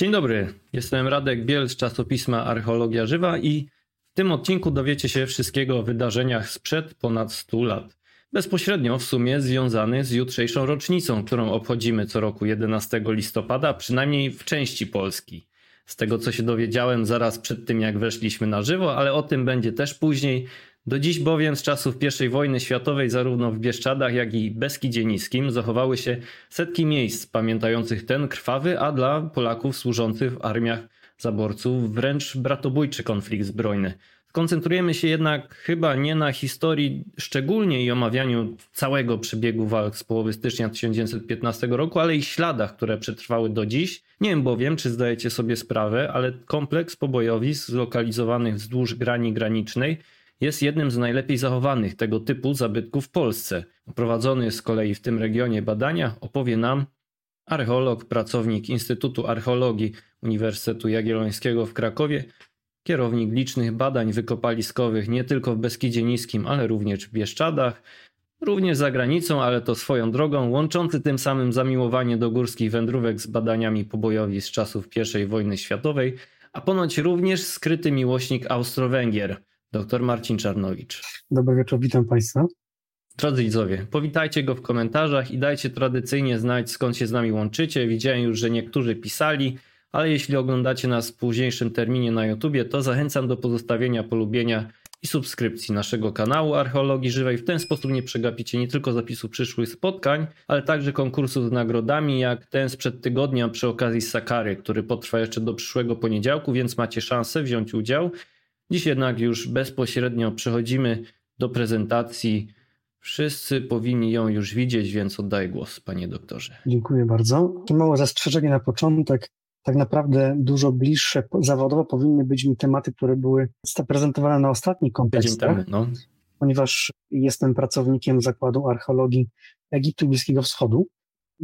Dzień dobry, jestem Radek Biel z czasopisma Archeologia Żywa i w tym odcinku dowiecie się wszystkiego o wydarzeniach sprzed ponad 100 lat. Bezpośrednio w sumie związany z jutrzejszą rocznicą, którą obchodzimy co roku 11 listopada, przynajmniej w części Polski. Z tego co się dowiedziałem zaraz przed tym jak weszliśmy na żywo, ale o tym będzie też później. Do dziś bowiem z czasów I wojny światowej zarówno w Bieszczadach, jak i Beskidzie Niskim zachowały się setki miejsc pamiętających ten krwawy, a dla Polaków służących w armiach zaborców wręcz bratobójczy konflikt zbrojny. Koncentrujemy się jednak chyba nie na historii szczególnie i omawianiu całego przebiegu walk z połowy stycznia 1915 roku, ale i śladach, które przetrwały do dziś. Nie wiem bowiem, czy zdajecie sobie sprawę, ale kompleks pobojowisk zlokalizowanych wzdłuż grani granicznej jest jednym z najlepiej zachowanych tego typu zabytków w Polsce. Prowadzony z kolei w tym regionie badania opowie nam archeolog, pracownik Instytutu Archeologii Uniwersytetu Jagiellońskiego w Krakowie, kierownik licznych badań wykopaliskowych nie tylko w Beskidzie Niskim, ale również w Bieszczadach, również za granicą, ale to swoją drogą, łączący tym samym zamiłowanie do górskich wędrówek z badaniami pobojowi z czasów I wojny światowej, a ponoć również skryty miłośnik Austro-Węgier – Dr Marcin Czarnowicz. Dobry wieczór, witam Państwa. Drodzy widzowie, powitajcie go w komentarzach i dajcie tradycyjnie znać skąd się z nami łączycie. Widziałem już, że niektórzy pisali, ale jeśli oglądacie nas w późniejszym terminie na YouTubie, to zachęcam do pozostawienia polubienia i subskrypcji naszego kanału Archeologii Żywej. W ten sposób nie przegapicie nie tylko zapisu przyszłych spotkań, ale także konkursów z nagrodami, jak ten sprzed tygodnia przy okazji Sakary, który potrwa jeszcze do przyszłego poniedziałku, więc macie szansę wziąć udział. Dziś jednak już bezpośrednio przechodzimy do prezentacji. Wszyscy powinni ją już widzieć, więc oddaję głos, panie doktorze. Dziękuję bardzo. Małe zastrzeżenie na początek. Tak naprawdę dużo bliższe zawodowo powinny być mi tematy, które były zaprezentowane na ostatni kontekstach, no. ponieważ jestem pracownikiem Zakładu Archeologii Egiptu i Bliskiego Wschodu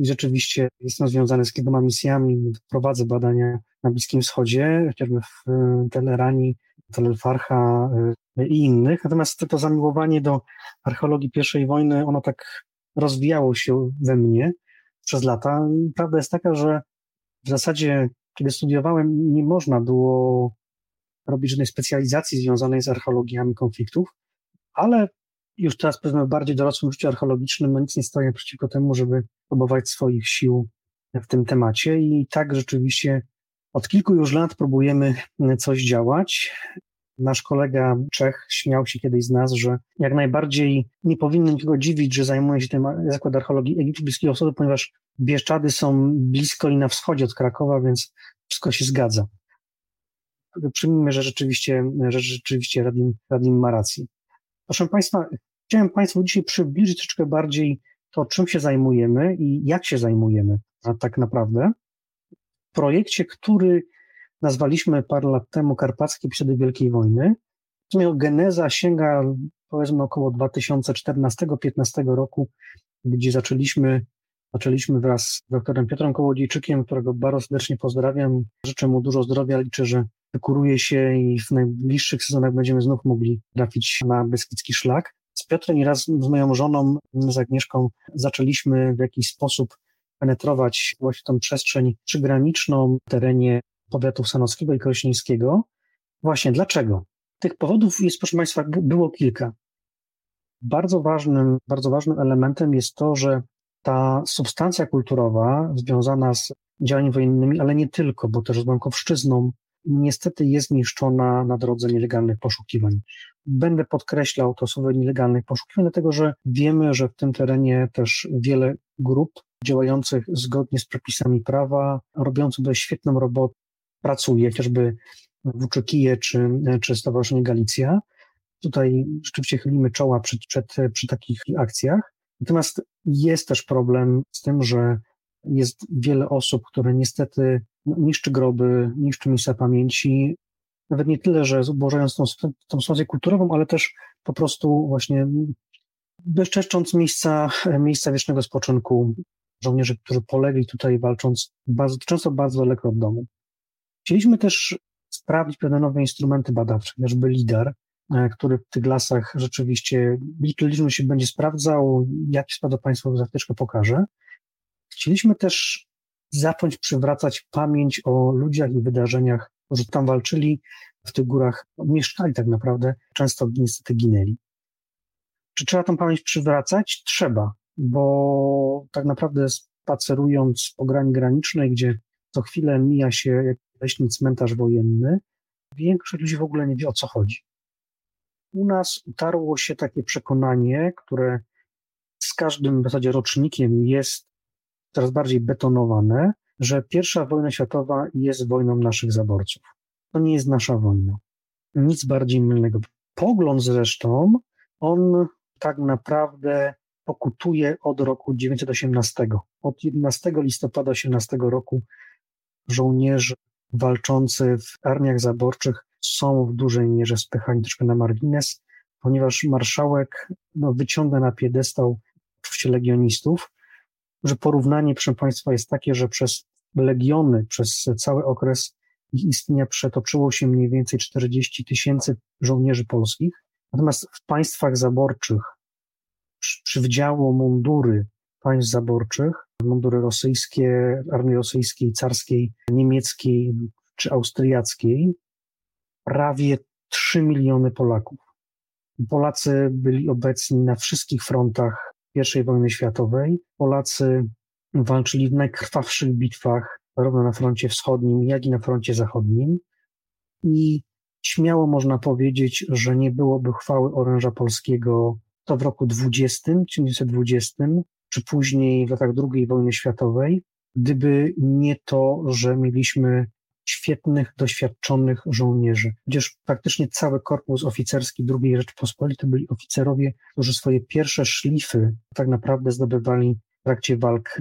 i rzeczywiście jestem związany z kilkoma misjami, prowadzę badania na Bliskim Wschodzie, chociażby w Teleranii, Telelfarcha y, i innych. Natomiast to zamiłowanie do archeologii I wojny, ono tak rozwijało się we mnie przez lata. Prawda jest taka, że w zasadzie, kiedy studiowałem, nie można było robić żadnej specjalizacji związanej z archeologiami konfliktów, ale już teraz powiedzmy w bardziej dorosłym życiu archeologicznym, no nic nie stoi przeciwko temu, żeby próbować swoich sił w tym temacie i tak rzeczywiście od kilku już lat próbujemy coś działać. Nasz kolega Czech śmiał się kiedyś z nas, że jak najbardziej nie powinno nikogo dziwić, że zajmuje się tym Zakład Archeologii Egiptu Bliskiego Wschodu, ponieważ Bieszczady są blisko i na wschodzie od Krakowa, więc wszystko się zgadza. Przyjmijmy, że rzeczywiście, że rzeczywiście Radim, Radim ma rację. Proszę Państwa, chciałem Państwu dzisiaj przybliżyć troszeczkę bardziej to, czym się zajmujemy i jak się zajmujemy tak naprawdę projekcie, który nazwaliśmy parę lat temu Karpackie Przedy Wielkiej Wojny. Miał geneza sięga powiedzmy około 2014-15 roku, gdzie zaczęliśmy, zaczęliśmy wraz z doktorem Piotrem Kołodziejczykiem, którego bardzo serdecznie pozdrawiam. Życzę mu dużo zdrowia, liczę, że wykuruje się i w najbliższych sezonach będziemy znów mogli trafić na Beskidzki Szlak. Z Piotrem i raz z moją żoną, z Agnieszką, zaczęliśmy w jakiś sposób penetrować właśnie tą przestrzeń przygraniczną w terenie powiatów sanockiego i krośnieńskiego. Właśnie dlaczego? Tych powodów jest, proszę Państwa, było kilka. Bardzo ważnym, bardzo ważnym elementem jest to, że ta substancja kulturowa związana z działaniami wojennymi, ale nie tylko, bo też z bankowszczyzną, niestety jest niszczona na drodze nielegalnych poszukiwań. Będę podkreślał to słowo nielegalnych poszukiwań, dlatego że wiemy, że w tym terenie też wiele grup działających zgodnie z przepisami prawa, robiących tutaj świetną robotę, pracuje, chociażby WCKiE czy, czy Stowarzyszenie Galicja. Tutaj rzeczywiście chylimy czoła przed, przed, przy takich akcjach. Natomiast jest też problem z tym, że jest wiele osób, które niestety niszczy groby, niszczy miejsca pamięci, nawet nie tyle, że zubożając tą, tą sytuację kulturową, ale też po prostu właśnie bezczeszcząc miejsca, miejsca wiecznego spoczynku żołnierzy, którzy polegli tutaj walcząc bardzo, często bardzo daleko od domu. Chcieliśmy też sprawdzić pewne nowe instrumenty badawcze, chociażby LIDAR, e, który w tych lasach rzeczywiście liczny się będzie sprawdzał, jak spada Państwu za chwileczkę pokażę. Chcieliśmy też zacząć przywracać pamięć o ludziach i wydarzeniach, którzy tam walczyli, w tych górach mieszkali tak naprawdę, często niestety ginęli. Czy trzeba tą pamięć przywracać? Trzeba, bo tak naprawdę spacerując po grani granicznej, gdzie co chwilę mija się leśny cmentarz wojenny, większość ludzi w ogóle nie wie o co chodzi. U nas utarło się takie przekonanie, które z każdym w zasadzie rocznikiem jest coraz bardziej betonowane, że pierwsza wojna światowa jest wojną naszych zaborców. To nie jest nasza wojna. Nic bardziej mylnego. Pogląd zresztą, on tak naprawdę pokutuje od roku 1918. Od 11 listopada 18 roku żołnierze walczący w armiach zaborczych są w dużej mierze spychani troszkę na margines, ponieważ marszałek no, wyciąga na piedestał oczywiście legionistów, że porównanie, proszę Państwa, jest takie, że przez legiony, przez cały okres ich istnienia przetoczyło się mniej więcej 40 tysięcy żołnierzy polskich, natomiast w państwach zaborczych przywdziało mundury państw zaborczych, mundury rosyjskie, armii rosyjskiej, carskiej, niemieckiej czy austriackiej, prawie 3 miliony Polaków. Polacy byli obecni na wszystkich frontach I wojny światowej. Polacy walczyli w najkrwawszych bitwach, zarówno na froncie wschodnim, jak i na froncie zachodnim. I śmiało można powiedzieć, że nie byłoby chwały oręża polskiego to w roku 20, 1920, czy później w latach II wojny światowej, gdyby nie to, że mieliśmy świetnych, doświadczonych żołnierzy. Przecież praktycznie cały korpus oficerski II Rzeczypospolitej byli oficerowie, którzy swoje pierwsze szlify tak naprawdę zdobywali w trakcie walk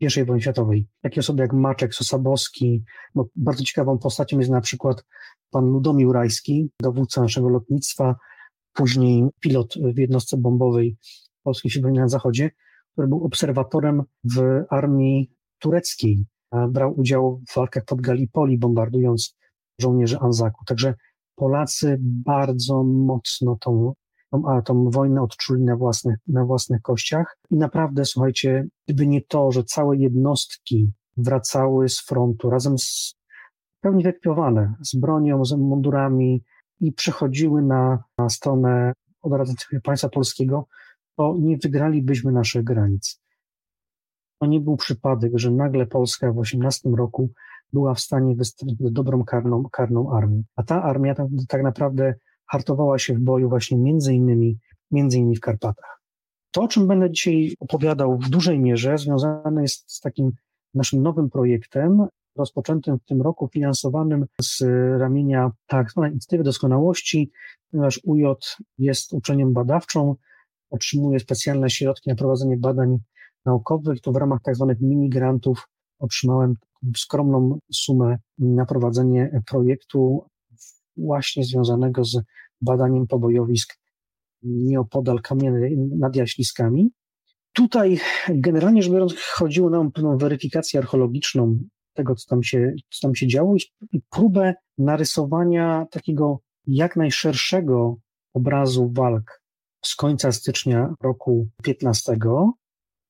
I wojny światowej. Takie osoby jak Maczek, Sosabowski, bardzo ciekawą postacią jest na przykład pan Ludomił Rajski, dowódca naszego lotnictwa, później pilot w jednostce bombowej polskiej siły na zachodzie, który był obserwatorem w armii tureckiej. Brał udział w walkach pod Gallipoli, bombardując żołnierzy Anzaku. Także Polacy bardzo mocno tą, a, tą wojnę odczuli na własnych, na własnych kościach. I naprawdę, słuchajcie, gdyby nie to, że całe jednostki wracały z frontu razem z pełni wyekwipowane, z bronią, z mundurami, i przechodziły na, na stronę odradzającego państwa polskiego, to nie wygralibyśmy naszych granic. To nie był przypadek, że nagle Polska w 18 roku była w stanie wystawić dobrą karną, karną armię. A ta armia tak naprawdę hartowała się w boju właśnie między innymi, między innymi w Karpatach. To, o czym będę dzisiaj opowiadał w dużej mierze, związane jest z takim naszym nowym projektem, rozpoczętym w tym roku, finansowanym z ramienia tak zwanej inicjatywy doskonałości, ponieważ UJ jest uczeniem badawczą, otrzymuje specjalne środki na prowadzenie badań naukowych, to w ramach tak zwanych mini grantów otrzymałem skromną sumę na prowadzenie projektu właśnie związanego z badaniem pobojowisk nieopodal kamiennej nad Jaśliskami. Tutaj generalnie rzecz biorąc chodziło nam o pewną weryfikację archeologiczną tego, co tam się, co tam się działo i próbę narysowania takiego jak najszerszego obrazu walk z końca stycznia roku 15,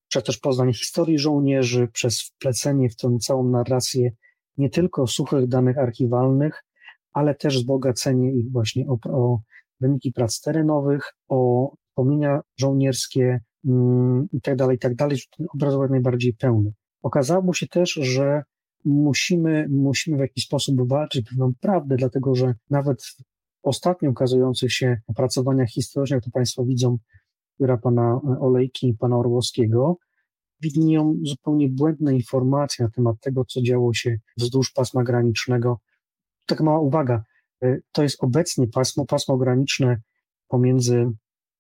przez też poznanie historii żołnierzy, przez wplecenie w tę całą narrację nie tylko suchych danych archiwalnych, ale też wzbogacenie ich właśnie o, o wyniki prac terenowych, o wspomnienia żołnierskie mm, i tak tak. Ten obraz był najbardziej pełny. Okazało się też, że musimy, musimy w jakiś sposób walczyć pewną prawdę, dlatego że nawet w ostatnio ukazujących się opracowaniach historycznych, to Państwo widzą, która pana Olejki i pana Orłowskiego, widnieją zupełnie błędne informacje na temat tego, co działo się wzdłuż pasma granicznego. Taka mała uwaga, y, to jest obecnie pasmo, pasmo graniczne pomiędzy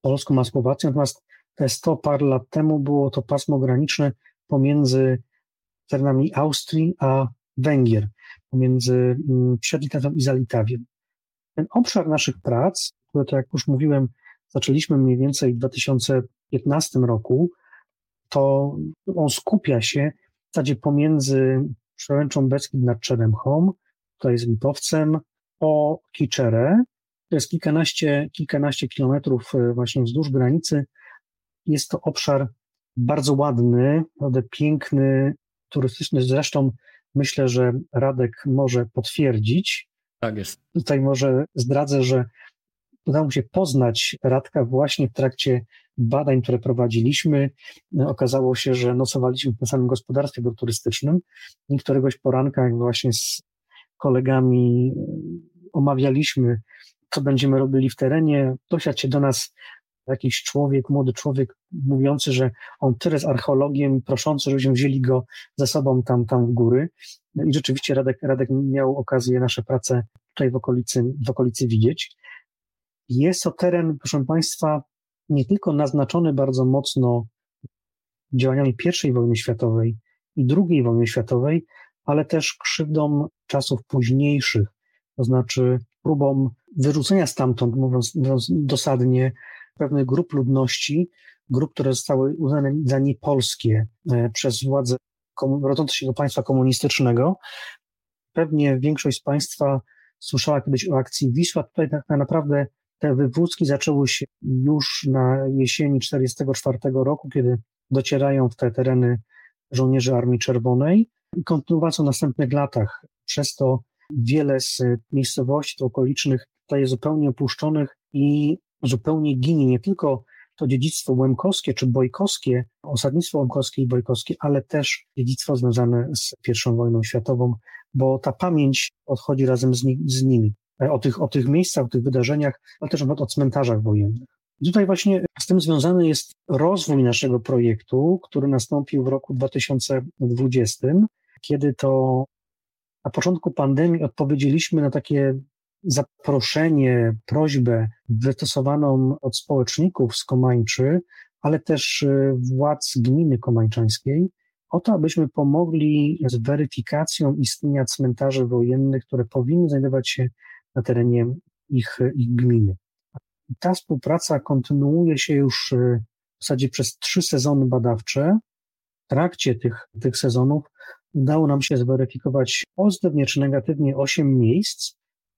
Polską a Słowacją, natomiast te 100 par lat temu było to pasmo graniczne pomiędzy terenami Austrii a Węgier, pomiędzy mm, Przedlitawem i Zalitawiem. Ten obszar naszych prac, które to jak już mówiłem, zaczęliśmy mniej więcej w 2015 roku, to on skupia się w zasadzie pomiędzy Przełęczą Beskid nad Czeremchą, to jest Lipowcem, o Kiczerę, to jest kilkanaście, kilkanaście kilometrów e, właśnie wzdłuż granicy. Jest to obszar bardzo ładny, naprawdę piękny, turystyczny. Zresztą myślę, że Radek może potwierdzić. Tak jest. Tutaj może zdradzę, że udało mi się poznać Radka właśnie w trakcie badań, które prowadziliśmy. Okazało się, że nocowaliśmy w tym samym gospodarstwie turystycznym i któregoś poranka, jak właśnie z kolegami omawialiśmy, co będziemy robili w terenie, dosiadł się do nas jakiś człowiek, młody człowiek mówiący, że on tyle jest archeologiem, proszący, żebyśmy wzięli go ze sobą tam, tam w góry. No I rzeczywiście Radek, Radek miał okazję nasze prace tutaj w okolicy, w okolicy widzieć. Jest to teren, proszę Państwa, nie tylko naznaczony bardzo mocno działaniami I wojny światowej i II wojny światowej, ale też krzywdą czasów późniejszych, to znaczy próbą wyrzucenia stamtąd, mówiąc, dosadnie, pewnych grup ludności, grup, które zostały uznane za niepolskie e, przez władze rodzące się do państwa komunistycznego. Pewnie większość z Państwa słyszała kiedyś o akcji Wisła. Tutaj tak naprawdę te wywódzki zaczęły się już na jesieni 1944 roku, kiedy docierają w te tereny żołnierzy Armii Czerwonej i kontynuowano w następnych latach. Przez to wiele z miejscowości okolicznych jest zupełnie opuszczonych i zupełnie ginie nie tylko to dziedzictwo łemkowskie czy bojkowskie, osadnictwo łemkowskie i bojkowskie, ale też dziedzictwo związane z I wojną światową, bo ta pamięć odchodzi razem z, ni z nimi. E, o tych, o tych miejscach, o tych wydarzeniach, ale też o cmentarzach wojennych. I tutaj właśnie z tym związany jest rozwój naszego projektu, który nastąpił w roku 2020, kiedy to na początku pandemii odpowiedzieliśmy na takie zaproszenie, prośbę wystosowaną od społeczników z Komańczy, ale też e, władz gminy komańczańskiej, o to, abyśmy pomogli z weryfikacją istnienia cmentarzy wojennych, które powinny znajdować się na terenie ich, ich gminy. Ta współpraca kontynuuje się już e, w zasadzie przez trzy sezony badawcze. W trakcie tych, tych sezonów udało nam się zweryfikować pozytywnie czy negatywnie osiem miejsc,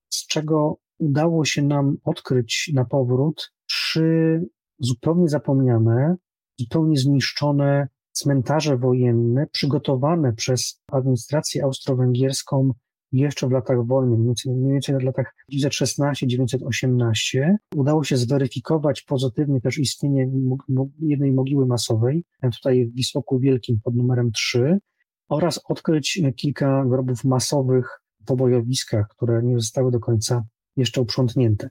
z czego udało się nam odkryć na powrót trzy zupełnie zapomniane, zupełnie zniszczone cmentarze wojenne przygotowane przez administrację austro-węgierską jeszcze w latach więcej, mniej więcej w latach 1916-1918. Udało się zweryfikować pozytywnie też istnienie jednej mogiły masowej, tutaj w Wisłoku Wielkim pod numerem 3, oraz odkryć kilka grobów masowych pobojowiskach, które nie zostały do końca jeszcze uprzątnięte.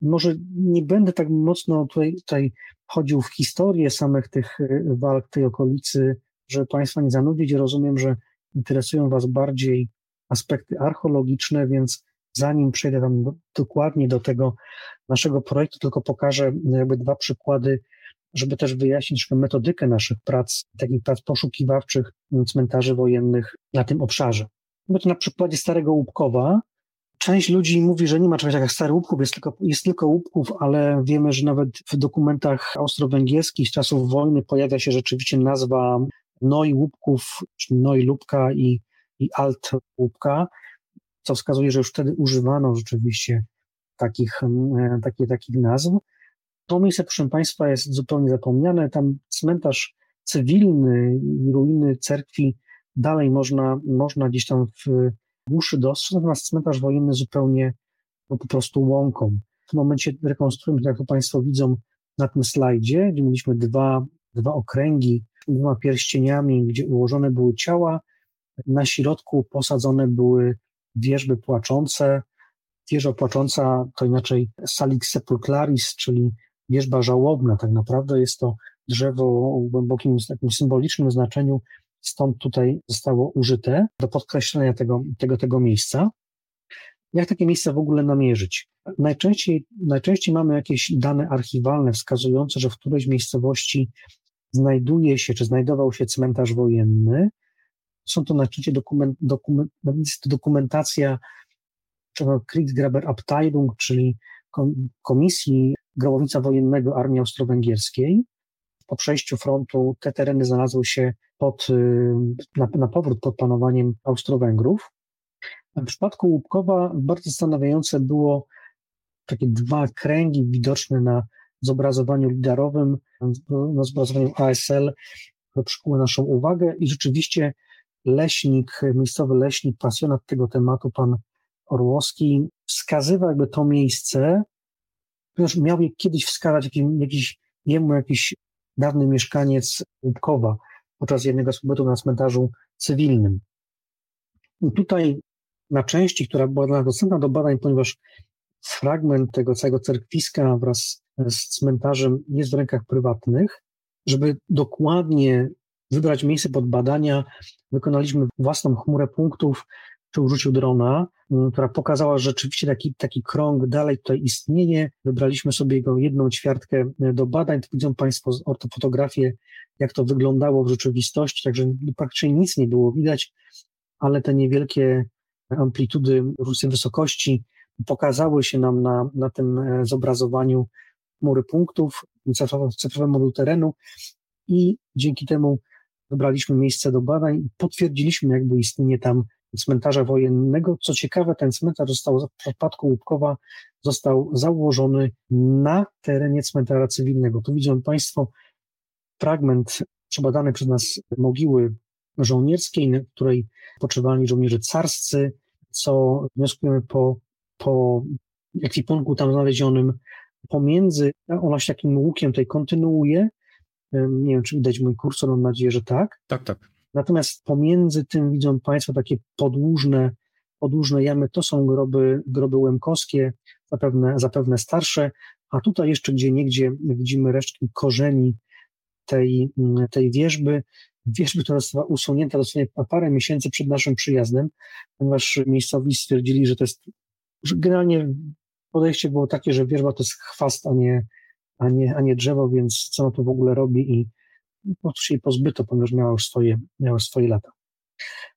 Może nie będę tak mocno tutaj, tutaj chodził w historię samych tych y, walk tej okolicy, żeby Państwa nie zanudzić. Rozumiem, że interesują Was bardziej aspekty archeologiczne, więc zanim przejdę tam do, dokładnie do tego naszego projektu, tylko pokażę jakby dwa przykłady, żeby też wyjaśnić metodykę naszych prac, takich prac poszukiwawczych cmentarzy wojennych na tym obszarze. No to na przykładzie Starego Łupkowa. Część ludzi mówi, że nie ma czegoś takiego jak Stary Łupków, jest tylko, jest tylko Łupków, ale wiemy, że nawet w dokumentach austro-węgierskich z czasów wojny pojawia się rzeczywiście nazwa Noi Łupków, czy Noi Lubka i, i Alt Łupka, co wskazuje, że już wtedy używano rzeczywiście takich, e, takie, takich nazw. To miejsce, proszę Państwa, jest zupełnie zapomniane. Tam cmentarz cywilny ruiny cerkwi dalej można, można gdzieś tam w głuszy dostrzec, natomiast cmentarz wojenny zupełnie no, po prostu łąką. W tym momencie rekonstruujemy, jak to Państwo widzą na tym slajdzie, gdzie mieliśmy dwa, dwa okręgi dwoma pierścieniami, gdzie ułożone były ciała, na środku posadzone były wierzby płaczące. Wieża płacząca to inaczej salix sepulchlaris, czyli wierzba żałobna. Tak naprawdę jest to drzewo o głębokim, takim symbolicznym znaczeniu stąd tutaj zostało użyte do podkreślenia tego, tego, tego miejsca. Jak takie miejsca w ogóle namierzyć? Najczęściej, najczęściej mamy jakieś dane archiwalne wskazujące, że w którejś miejscowości znajduje się, czy znajdował się cmentarz wojenny. Są to najczęściej dokument, dokument, dokumentacja Kriegsgraber Abteilung, czyli Komisji Grobownica Wojennego Armii Austro-Węgierskiej po przejściu frontu te tereny znalazły się pod, y, na, na powrót pod panowaniem Austro-Węgrów. W przypadku Łupkowa bardzo zastanawiające było takie dwa kręgi widoczne na zobrazowaniu lidarowym, na zobrazowaniu ASL, które przykuły naszą uwagę i rzeczywiście leśnik, miejscowy leśnik, pasjonat tego tematu, pan Orłowski, wskazywał jakby to miejsce, ponieważ miał je kiedyś wskazać jakiś, jakiś jemu jakiś dawny mieszkaniec Łupkowa podczas jednego z pobytów na cmentarzu cywilnym. I tutaj na części, która była dla nas dostępna do badań, ponieważ fragment tego całego cerkwiska wraz z cmentarzem jest w rękach prywatnych, żeby dokładnie wybrać miejsce pod badania, wykonaliśmy własną chmurę punktów przy użyciu drona, która pokazała, że rzeczywiście taki, taki krąg dalej tutaj istnieje. Wybraliśmy sobie jego jedną ćwiartkę e, do badań. Tu widzą Państwo ortofotografię, jak to wyglądało w rzeczywistości, także praktycznie nic nie było widać, ale te niewielkie amplitudy różnicy wysokości pokazały się nam na, na tym e, zobrazowaniu chmury punktów, cyfrowy moduł terenu i dzięki temu wybraliśmy miejsce do badań i potwierdziliśmy jakby istnienie tam cmentarza wojennego. Co ciekawe, ten cmentarz został w przypadku Łupkowa został założony na terenie cmentarza cywilnego. Tu widzą Państwo fragment przebadany przez nas mogiły żołnierskiej, na której poczywali żołnierze carscy, co wnioskujemy po, po ekwipunku tam znalezionym pomiędzy, ona się takim łukiem tutaj kontynuuje, nie wiem, czy widać mój kursor, mam nadzieję, że tak. Tak, tak. Natomiast pomiędzy tym widzą Państwo takie podłużne, podłużne jamy, to są groby, groby łemkowskie, zapewne, zapewne starsze, a tutaj jeszcze gdzie niegdzie widzimy resztki korzeni tej, tej wierzby, wierzby, która została usunięta dosłownie parę miesięcy przed naszym przyjazdem, ponieważ miejscowi stwierdzili, że to jest, że generalnie podejście było takie, że wierzba to jest chwast, a nie, a nie, a nie drzewo, więc co ono tu w ogóle robi i się jej pozbyto, ponieważ miała już swoje, miała już swoje lata.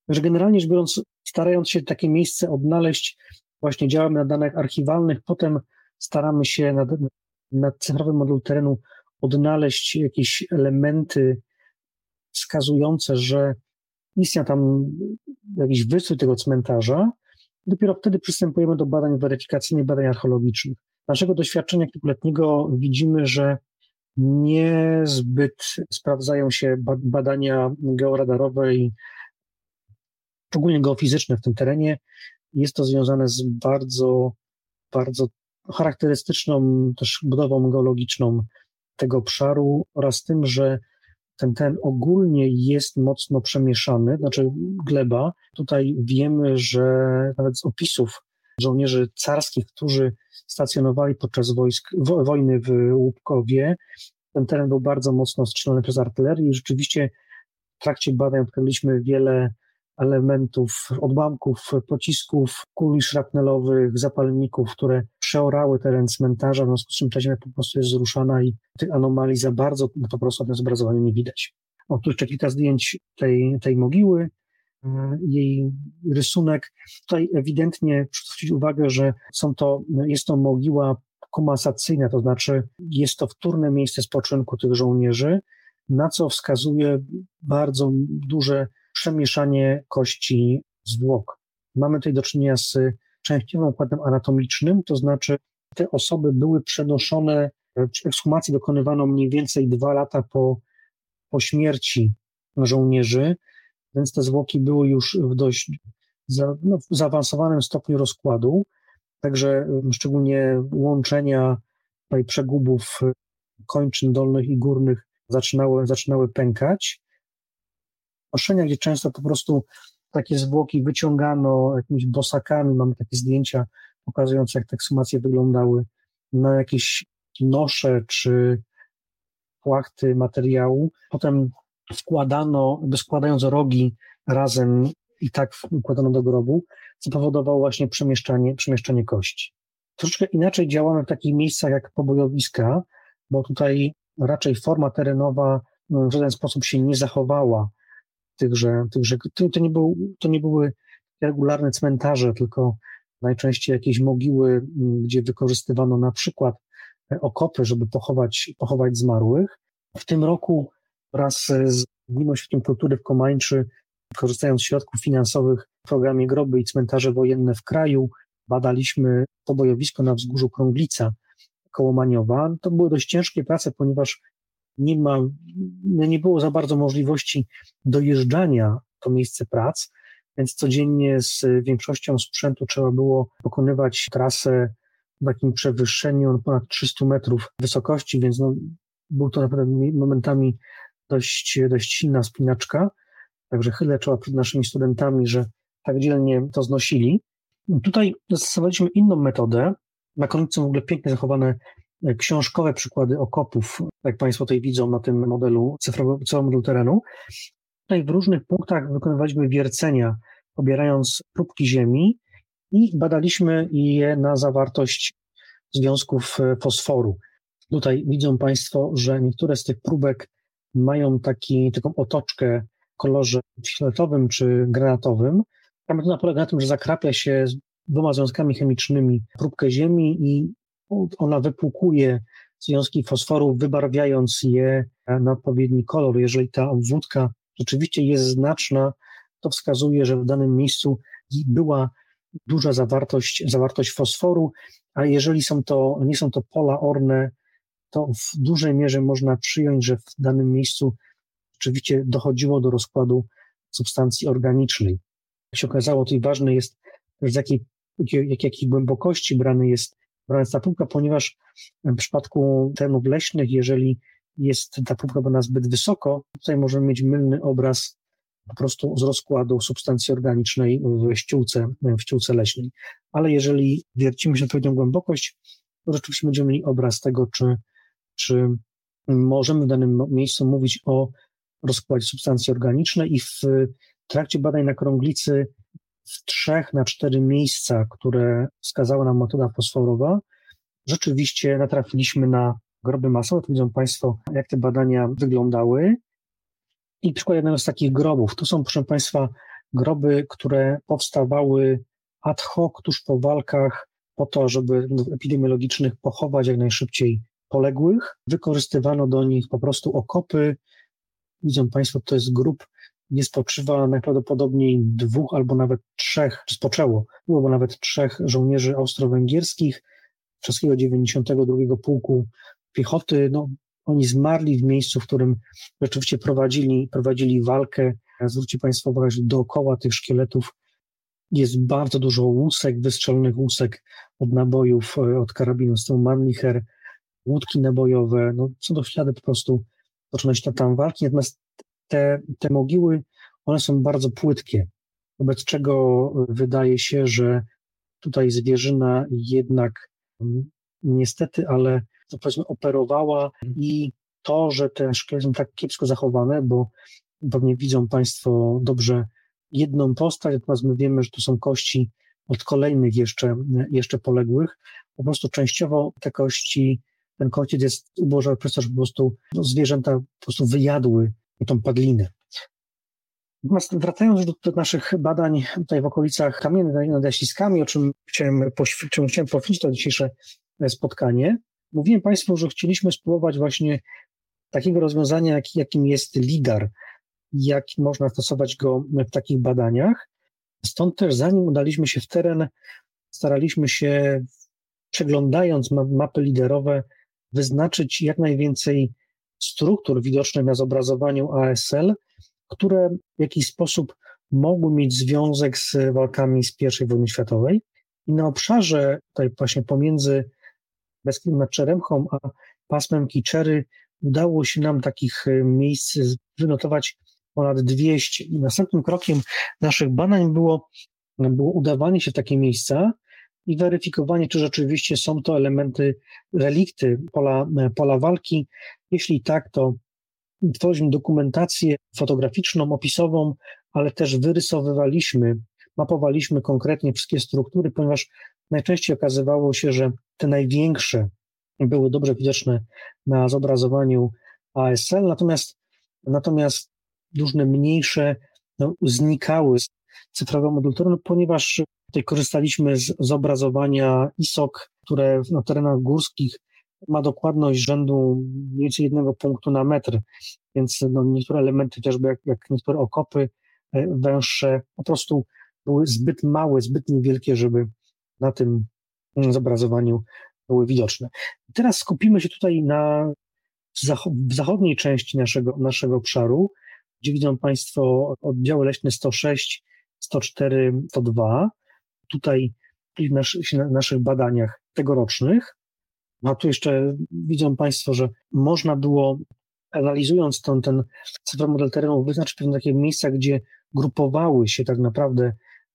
Także generalnie rzecz biorąc, starając się takie miejsce odnaleźć, właśnie działamy na danych archiwalnych, potem staramy się na, na cyfrowym modelu terenu odnaleźć jakieś elementy wskazujące, że istniał tam jakiś wystrój tego cmentarza. Dopiero wtedy przystępujemy do badań weryfikacyjnych, badań archeologicznych. Naszego doświadczenia kilkuletniego widzimy, że niezbyt sprawdzają się badania georadarowe i szczególnie geofizyczne w tym terenie. Jest to związane z bardzo, bardzo charakterystyczną też budową geologiczną tego obszaru oraz tym, że ten ten ogólnie jest mocno przemieszany, znaczy gleba. Tutaj wiemy, że nawet z opisów żołnierzy carskich, którzy stacjonowali podczas wojsk, wo, wojny w Łupkowie, ten teren był bardzo mocno strzelony przez artylerię i rzeczywiście w trakcie badań odkryliśmy wiele elementów, odłamków pocisków, kuli szrapnelowych, zapalników, które przeorały teren cmentarza, w związku z czym ta ziemia po prostu jest zruszana i tych anomalii za bardzo po prostu na zobrazowaniu nie widać. O, tu jeszcze kilka zdjęć tej, tej mogiły, jej rysunek. Tutaj ewidentnie zwrócić uwagę, że są to, jest to mogiła komasacyjna, to znaczy jest to wtórne miejsce spoczynku tych żołnierzy, na co wskazuje bardzo duże przemieszanie kości zwłok. Mamy tutaj do czynienia z częściowym układem anatomicznym, to znaczy te osoby były przenoszone, ekshumacji dokonywano mniej więcej dwa lata po, po śmierci żołnierzy, więc te zwłoki były już w dość za, no, w zaawansowanym stopniu rozkładu, także szczególnie łączenia tutaj przegubów kończyn dolnych i górnych zaczynały, zaczynały pękać noszenia, gdzie często po prostu takie zwłoki wyciągano jakimiś bosakami. Mamy takie zdjęcia pokazujące, jak te ekshumacje wyglądały na jakieś nosze czy płachty materiału. Potem wkładano, składając rogi razem i tak wkładano do grobu, co powodowało właśnie przemieszczanie, przemieszczanie kości. Troszeczkę inaczej działamy w takich miejscach jak pobojowiska, bo tutaj raczej forma terenowa w żaden sposób się nie zachowała tychże, tychże to, to, nie był, to nie były regularne cmentarze, tylko najczęściej jakieś mogiły, gdzie wykorzystywano na przykład okopy, żeby pochować, pochować zmarłych. W tym roku wraz z Gminą Świetną Kultury w Komańczy, korzystając z środków finansowych w programie Groby i Cmentarze Wojenne w kraju, badaliśmy pobojowisko na wzgórzu Krąglica koło Maniowa. To były dość ciężkie prace, ponieważ nie ma, nie było za bardzo możliwości dojeżdżania to miejsce prac, więc codziennie z większością sprzętu trzeba było pokonywać trasę w takim przewyższeniu ponad 300 metrów wysokości, więc no, był to naprawdę momentami dość, dość silna spinaczka. Także chylę czoła przed naszymi studentami, że tak dzielnie to znosili. Tutaj zastosowaliśmy inną metodę. Na końcu są w ogóle pięknie zachowane e, książkowe przykłady okopów, jak Państwo tutaj widzą na tym modelu cyfrowego, cyfrowego modelu terenu. Tutaj w różnych punktach wykonywaliśmy wiercenia, pobierając próbki ziemi i badaliśmy je na zawartość związków e, fosforu. Tutaj widzą Państwo, że niektóre z tych próbek mają taki, taką otoczkę w kolorze fioletowym czy granatowym. Ta metoda polega na tym, że zakrapia się dwoma związkami chemicznymi próbkę ziemi i ona wypłukuje związki fosforu, wybarwiając je na odpowiedni kolor. Jeżeli ta obwódka rzeczywiście jest znaczna, to wskazuje, że w danym miejscu była duża zawartość, zawartość fosforu, a jeżeli są to, nie są to pola orne, to w dużej mierze można przyjąć, że w danym miejscu rzeczywiście dochodziło do rozkładu substancji organicznej. Jak się okazało, tutaj ważne jest, z jakiej, jak, jakiej głębokości brany jest, brana jest ta próbka, ponieważ w przypadku terenów leśnych, jeżeli jest ta próbka brana zbyt wysoko, tutaj możemy mieć mylny obraz po prostu z rozkładu substancji organicznej w ściółce, w ściółce leśnej. Ale jeżeli wiercimy się na odpowiednią głębokość, to rzeczywiście będziemy mieli obraz tego, czy, czy możemy w danym miejscu mówić o rozkładzie substancji organicznej i w trakcie badań na krąglicy w trzech na cztery miejsca, które wskazała nam metoda fosforowa, rzeczywiście natrafiliśmy na groby masowe. Tu widzą Państwo, jak te badania wyglądały. I przykład jednego z takich grobów. Tu są, proszę Państwa, groby, które powstawały ad hoc tuż po walkach, po to, żeby epidemiologicznych pochować jak najszybciej poległych. Wykorzystywano do nich po prostu okopy. Widzą Państwo, to jest grób, gdzie spoczywa najprawdopodobniej dwóch albo nawet trzech, czy spoczęło, było nawet trzech żołnierzy austro-węgierskich, czeskiego 92 Pułku Piechoty. No, oni zmarli w miejscu, w którym rzeczywiście prowadzili, prowadzili walkę. Zwróćcie Państwo uwagę, że dookoła tych szkieletów jest bardzo dużo łusek, wystrzelonych łusek od nabojów, e, od karabinu z tą Mannlicher, łódki nabojowe, no są to ślady po prostu toczone tam walki, natomiast te, te mogiły, one są bardzo płytkie, wobec czego wydaje się, że tutaj zwierzyna jednak mm, niestety, ale to powiedzmy operowała i to, że te szkielety są tak kiepsko zachowane, bo pewnie widzą Państwo dobrze jedną postać, natomiast my wiemy, że to są kości od kolejnych jeszcze, jeszcze poległych. Po prostu częściowo te kości, ten kościec jest ubożony przez to, że po prostu no, zwierzęta po prostu wyjadły tą padlinę. Natomiast wracając do, do, naszych badań tutaj w okolicach kamiennych nad Jaśliskami, o czym chciałem, czym chciałem poświęcić to dzisiejsze spotkanie, mówiłem Państwu, że chcieliśmy spróbować właśnie takiego rozwiązania, jak, jakim jest LIDAR, jak można stosować go w takich badaniach. Stąd też zanim udaliśmy się w teren, staraliśmy się, przeglądając mapy liderowe, wyznaczyć jak najwięcej struktur widocznych na zobrazowaniu ASL, które w jakiś sposób mogły mieć związek z walkami z I wojny światowej. I na obszarze tutaj właśnie pomiędzy Beskidem nad Czeremchą a pasmem Kiczery udało się nam takich miejsc wynotować ponad 200. I następnym krokiem naszych badań było, było udawanie się w takie miejsca i weryfikowanie, czy rzeczywiście są to elementy, relikty pola, pola walki. Jeśli tak, to tworzyliśmy dokumentację fotograficzną, opisową, ale też wyrysowywaliśmy, mapowaliśmy konkretnie wszystkie struktury, ponieważ najczęściej okazywało się, że te największe były dobrze widoczne na zobrazowaniu ASL, natomiast, natomiast różne mniejsze no, znikały z cyfrowego modulatora, no, ponieważ tutaj korzystaliśmy z zobrazowania ISOC, które na terenach górskich ma dokładność rzędu mniej więcej jednego punktu na metr, więc no, niektóre elementy, chociażby jak, jak niektóre okopy e, węższe, po prostu były zbyt małe, zbyt niewielkie, żeby na tym zobrazowaniu były widoczne. Teraz skupimy się tutaj na w zachodniej części naszego, naszego obszaru, gdzie widzą Państwo oddziały leśne 106, 104, 102. Tutaj w naszych badaniach tegorocznych. A tu jeszcze widzą Państwo, że można było, analizując ten, ten cyfrowy model terenu, wyznaczyć pewne takie miejsca, gdzie grupowały się tak naprawdę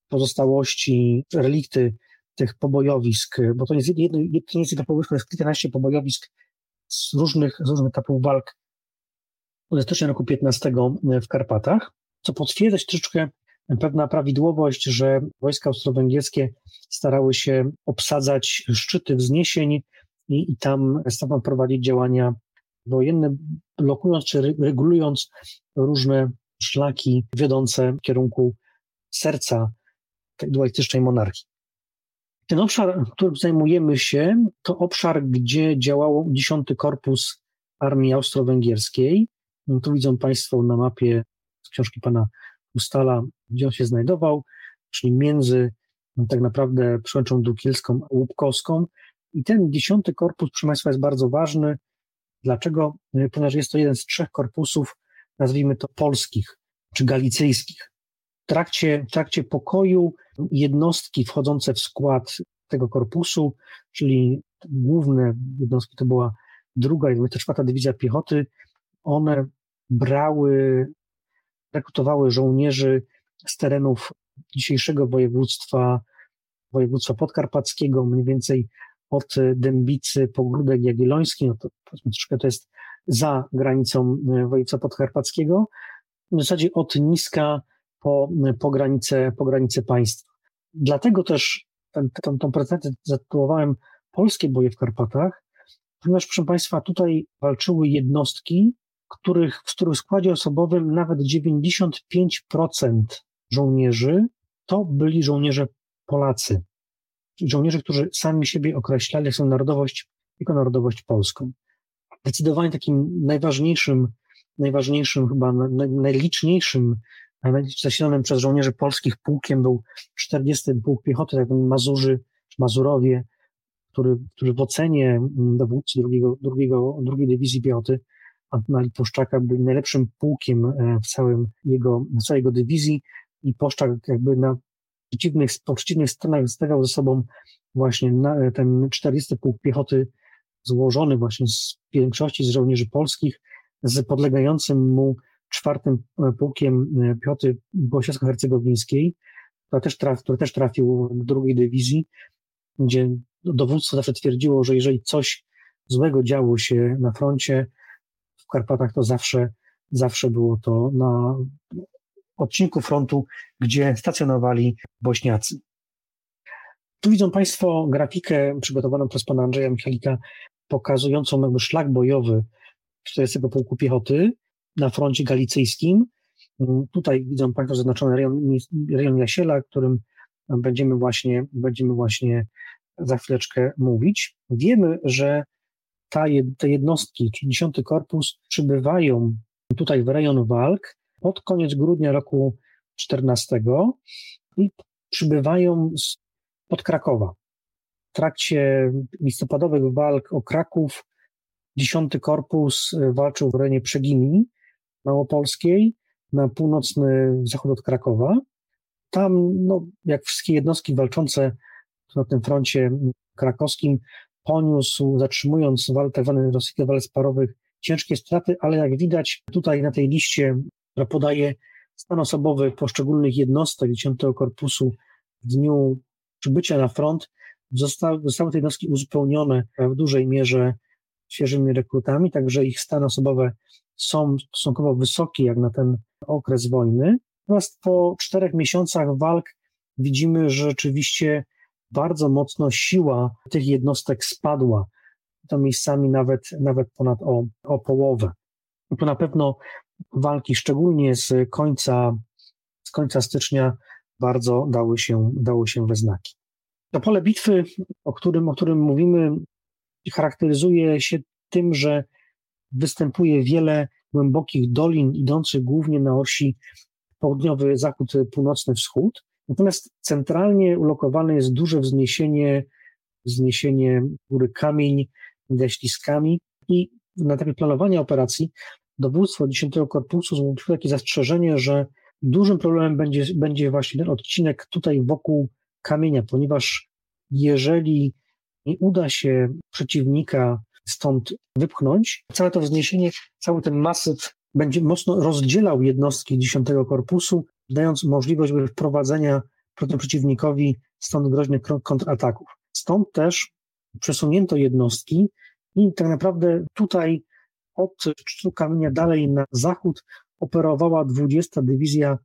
pozostałości, relikty tych pobojowisk, bo to nie jest jedno, to nie jest pobojowisko, to jest kilkanaście pobojowisk z różnych, z różnych etapów walk od stycznia roku 15 w Karpatach, co potwierdza troszeczkę pewna prawidłowość, że wojska austro-węgierskie starały się obsadzać szczyty wzniesień i, i tam stamtąd prowadzić działania wojenne, blokując czy regulując różne szlaki wiodące w kierunku serca tej dualistycznej monarchii. Ten obszar, którym zajmujemy się, to obszar, gdzie działał 10 Korpus Armii Austro-Węgierskiej. Tu widzą Państwo na mapie z książki pana Ustala, gdzie on się znajdował, czyli między no, tak naprawdę przełęczą Dukielską a Łupkowską. I ten 10 Korpus, proszę Państwa, jest bardzo ważny. Dlaczego? Ponieważ jest to jeden z trzech korpusów, nazwijmy to polskich czy galicyjskich. W trakcie, w trakcie pokoju jednostki wchodzące w skład tego korpusu, czyli główne jednostki to była druga i czwarta dywizja piechoty, one brały, rekrutowały żołnierzy z terenów dzisiejszego województwa, województwa podkarpackiego, mniej więcej od Dębicy po Grudek Jagielloński, no to troszkę to jest za granicą województwa podkarpackiego, w zasadzie od Niska po, po, granicę, po granicę państwa. Dlatego też ten, prezentację zatytułowałem Polskie boje w Karpatach, ponieważ, proszę Państwa, tutaj walczyły jednostki, których, w których składzie osobowym nawet 95% żołnierzy to byli żołnierze Polacy. Żołnierze, którzy sami siebie określali jako narodowość, jako narodowość polską. Zdecydowanie takim najważniejszym, najważniejszym, chyba najliczniejszym zasilonym przez żołnierzy polskich pułkiem był 40. Pułk Piechoty, tak Mazurzy, czy Mazurowie, który, który w ocenie mm, dowódcy drugiego, drugiego, drugiej dywizji piechoty Antona Lipuszczaka był najlepszym pułkiem e, w całym jego, całej jego dywizji i Poszczak jakby na przeciwnych, po przeciwnych stronach stawiał ze sobą właśnie na, ten 40. Pułk Piechoty złożony właśnie z większości z żołnierzy polskich, z podlegającym mu czwartym e, pułkiem e, piechoty Bośniacko-Hercegowińskiej, który też, który też trafił do drugiej dywizji, gdzie dowództwo zawsze twierdziło, że jeżeli coś złego działo się na froncie w Karpatach, to zawsze, zawsze było to na odcinku frontu, gdzie stacjonowali Bośniacy. Tu widzą Państwo grafikę przygotowaną przez pana Andrzeja Michalika, pokazującą jakby szlak bojowy 40 Pułku Piechoty na froncie galicyjskim. Tutaj widzą Państwo zaznaczony rejon, rejon Jasiela, którym będziemy właśnie, będziemy właśnie za chwileczkę mówić. Wiemy, że ta, te jednostki, czyli 10 Korpus, przybywają tutaj w rejon walk pod koniec grudnia roku 14 i przybywają z, pod Krakowa. W trakcie listopadowych walk o Kraków 10 Korpus walczył w rejonie Przegini Małopolskiej na północny zachód od Krakowa. Tam, no, jak wszystkie jednostki walczące na tym froncie krakowskim, poniósł, zatrzymując wal, tak zwane rosyjskie wale sparowych, ciężkie straty, ale jak widać tutaj na tej liście, która podaje stan osobowy poszczególnych jednostek 10 Korpusu w dniu przybycia na front, zostały, zostały te jednostki uzupełnione w dużej mierze świeżymi rekrutami, także ich stan osobowe są stosunkowo wysokie jak na ten okres wojny. Natomiast po czterech miesiącach walk widzimy, że rzeczywiście bardzo mocno siła tych jednostek spadła. To miejscami nawet, nawet ponad o, o połowę. Tu na pewno walki, szczególnie z końca, z końca stycznia, bardzo dały się, dały się we znaki. To pole bitwy, o którym, o którym mówimy, charakteryzuje się tym, że występuje wiele głębokich dolin idących głównie na osi południowy zachód, północny wschód. Natomiast centralnie ulokowane jest duże wzniesienie, wzniesienie góry kamień ze śliskami i na etapie planowania operacji dowództwo 10 Korpusu zgłosiło takie zastrzeżenie, że dużym problemem będzie, będzie właśnie ten odcinek tutaj wokół kamienia, ponieważ jeżeli nie uda się przeciwnika stąd wypchnąć, całe to wzniesienie, cały ten masyw będzie mocno rozdzielał jednostki 10 Korpusu, dając możliwość wprowadzenia przeciwnikowi stąd groźnych kontrataków. Stąd też przesunięto jednostki i tak naprawdę tutaj od szczytu kamienia dalej na zachód operowała 20. Dywizja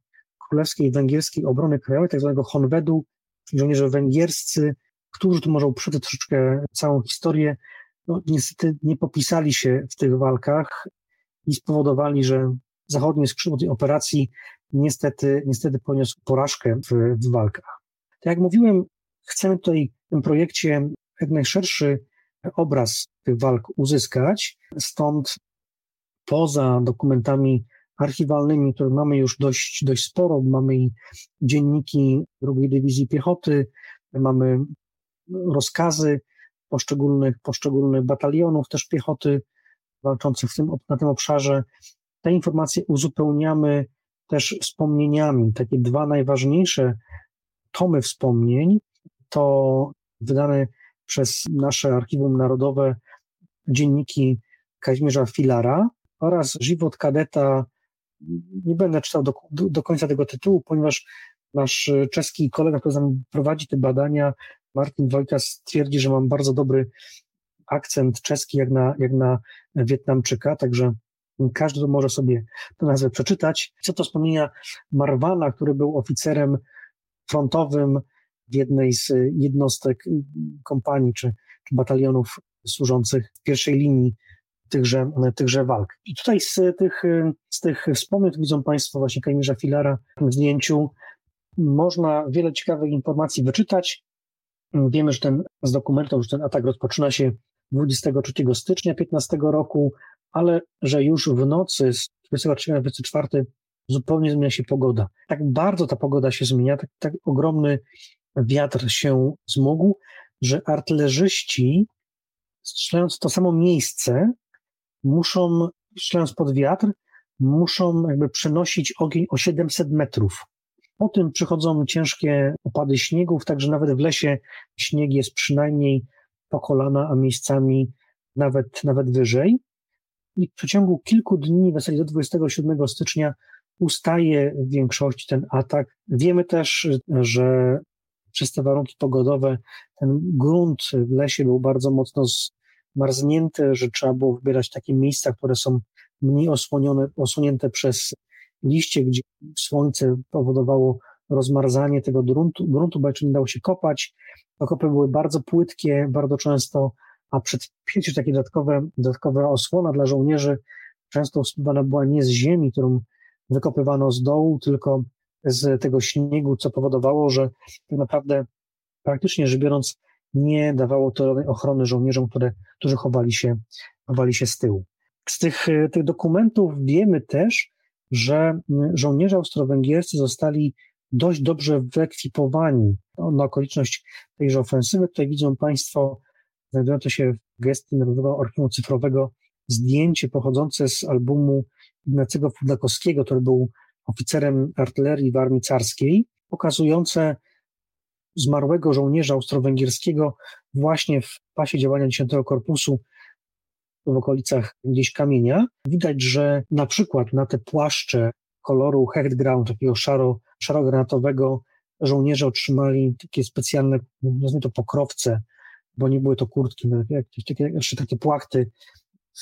Królewskiej Węgierskiej Obrony Krajowej, tak zwanego Honvedu, czyli żołnierze węgierscy, którzy tu może uprzedzę troszeczkę całą historię, no, niestety nie popisali się w tych walkach i spowodowali, że zachodnie skrzydło tej operacji niestety, niestety poniósł porażkę w, w walkach. Tak jak mówiłem, chcemy tutaj w tym projekcie jak najszerszy obraz tych walk uzyskać, stąd poza dokumentami archiwalnymi, które mamy już dość, dość sporo, mamy i dzienniki drugiej dywizji piechoty, mamy rozkazy poszczególnych, poszczególnych batalionów też piechoty walczących w tym, na tym obszarze. Te informacje uzupełniamy też wspomnieniami. Takie dwa najważniejsze tomy wspomnień to wydane przez nasze Archiwum Narodowe dzienniki Kazimierza Filara oraz Żywot Kadeta. Nie będę czytał do, do, końca tego tytułu, ponieważ nasz czeski kolega, który z nami prowadzi te badania, Martin Wojka stwierdzi, że mam bardzo dobry akcent czeski jak na, jak na Wietnamczyka, także każdy może sobie tę nazwę przeczytać. Co to wspomnienia Marwana, który był oficerem frontowym w jednej z jednostek kompanii czy, czy batalionów służących w pierwszej linii tychże, tychże walk. I tutaj z tych, z tych wspomnień, widzą Państwo właśnie Kazimierza Filara w zdjęciu, można wiele ciekawych informacji wyczytać. Wiemy, że ten z dokumentów, że ten atak rozpoczyna się 23 stycznia 15 roku, ale że już w nocy z 23 na 24 zupełnie zmienia się pogoda. Tak bardzo ta pogoda się zmienia, tak, tak ogromny wiatr się zmógł, że artylerzyści strzelając to samo miejsce muszą, strzelając pod wiatr, muszą jakby przenosić ogień o 700 metrów. Po tym przychodzą ciężkie opady śniegów, także nawet w lesie śnieg jest przynajmniej po kolana, a miejscami nawet, nawet wyżej. I w przeciągu kilku dni, w zasadzie do 27 stycznia, ustaje w większości ten atak. Wiemy też, że przez te warunki pogodowe ten grunt w lesie był bardzo mocno zmarznięty, że trzeba było wybierać takie miejsca, które są mniej osłonione, osłonięte przez liście, gdzie słońce powodowało rozmarzanie tego gruntu, gruntu bo jeszcze nie dało się kopać. Okopy były bardzo płytkie, bardzo często, a przed pięciu takie dodatkowe, dodatkowa osłona dla żołnierzy często usypana była nie z ziemi, którą wykopywano z dołu, tylko z tego śniegu, co powodowało, że tak naprawdę praktycznie rzecz biorąc nie dawało to ochrony żołnierzom, które, którzy chowali się, chowali się z tyłu. Z tych, tych dokumentów wiemy też, że żołnierze austro-węgierscy zostali dość dobrze wyekwipowani na okoliczność tejże ofensywy. Tutaj widzą Państwo znajdujące się w gestii Narodowego Archiwum Cyfrowego zdjęcie pochodzące z albumu Ignacego Fudakowskiego, który był oficerem artylerii w armii carskiej, pokazujące zmarłego żołnierza austro-węgierskiego właśnie w pasie działania 10 Korpusu w okolicach gdzieś kamienia. Widać, że na przykład na te płaszcze koloru Hechtground, takiego szaro, szaro-granatowego, żołnierze otrzymali takie specjalne, nazwijmy to pokrowce, bo nie były to kurtki, no, jakieś takie, jeszcze takie płachty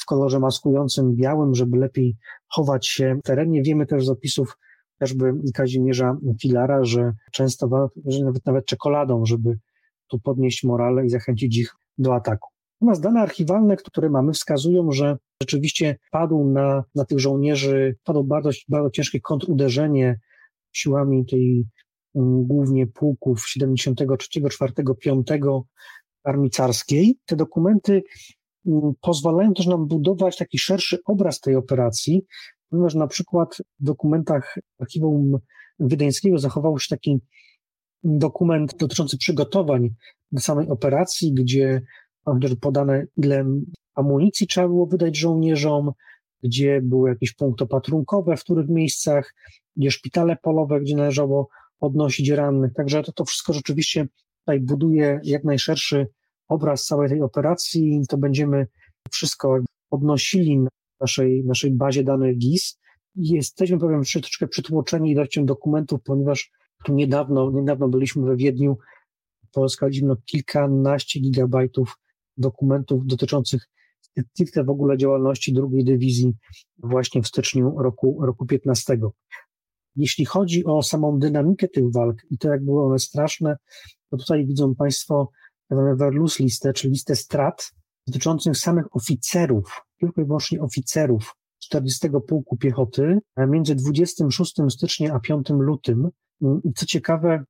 w kolorze maskującym białym, żeby lepiej chować się w terenie. Wiemy też z opisów chociażby Kazimierza Filara, że często że nawet, nawet czekoladą, żeby tu podnieść morale i zachęcić ich do ataku. Natomiast dane archiwalne, które mamy, wskazują, że rzeczywiście padł na, na tych żołnierzy, padło bardzo, bardzo ciężkie kontruderzenie siłami tej um, głównie pułków 73, 4, 5 Armii Carskiej. Te dokumenty um, pozwalają też nam budować taki szerszy obraz tej operacji, ponieważ na przykład w dokumentach archiwum wiedeńskiego zachował się taki dokument dotyczący przygotowań do samej operacji, gdzie chociaż podane ile amunicji trzeba było wydać żołnierzom, gdzie były jakieś punkty opatrunkowe, w których miejscach, gdzie szpitale polowe, gdzie należało odnosić rannych. Także to, to wszystko rzeczywiście tutaj buduje jak najszerszy obraz całej tej operacji i to będziemy wszystko odnosili na naszej, naszej bazie danych GIS. Jesteśmy, powiem, troszeczkę przytłoczeni ilością dokumentów, ponieważ tu niedawno, niedawno byliśmy we Wiedniu, pozyskaliśmy kilkanaście gigabajtów dokumentów dotyczących stricte w ogóle działalności drugiej dywizji właśnie w styczniu roku, roku 15. Jeśli chodzi o samą dynamikę tych walk i to, jak były one straszne, to tutaj widzą Państwo Verlus listę, czyli listę strat dotyczących samych oficerów, tylko i wyłącznie oficerów 40 Pułku Piechoty między 26 stycznia a 5 lutym. I co ciekawe,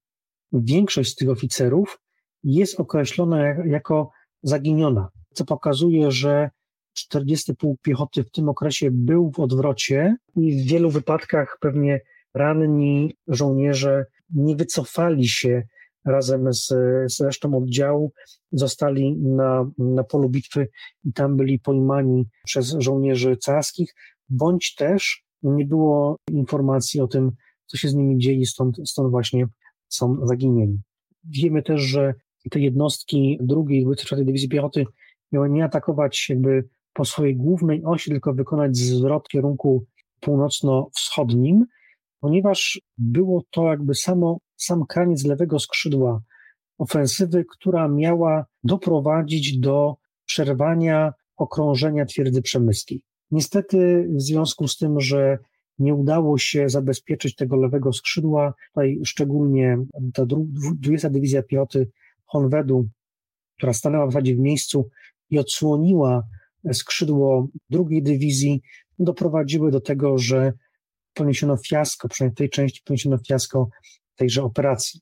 większość z tych oficerów jest określona jako zaginiona, co pokazuje, że 40 Pułk Piechoty w tym okresie był w odwrocie i w wielu wypadkach pewnie ranni żołnierze nie wycofali się razem z, z resztą oddziału, zostali na, na polu bitwy i tam byli pojmani przez żołnierzy carskich, bądź też nie było informacji o tym, co się z nimi dzieje, stąd, stąd właśnie są zaginieni. Wiemy też, że te jednostki drugiej 24 Dywizji Piechoty miały nie atakować jakby po swojej głównej osi, tylko wykonać zwrot w kierunku północno-wschodnim, ponieważ było to jakby samo, sam kraniec lewego skrzydła ofensywy, która miała doprowadzić do przerwania okrążenia twierdzy przemyskiej. Niestety, w związku z tym, że nie udało się zabezpieczyć tego lewego skrzydła, tutaj szczególnie ta 20 Dywizja Piechoty Honwedu, która stanęła w zasadzie w miejscu i odsłoniła skrzydło drugiej dywizji, doprowadziły do tego, że poniesiono fiasko, przynajmniej w tej części poniesiono fiasko tejże operacji.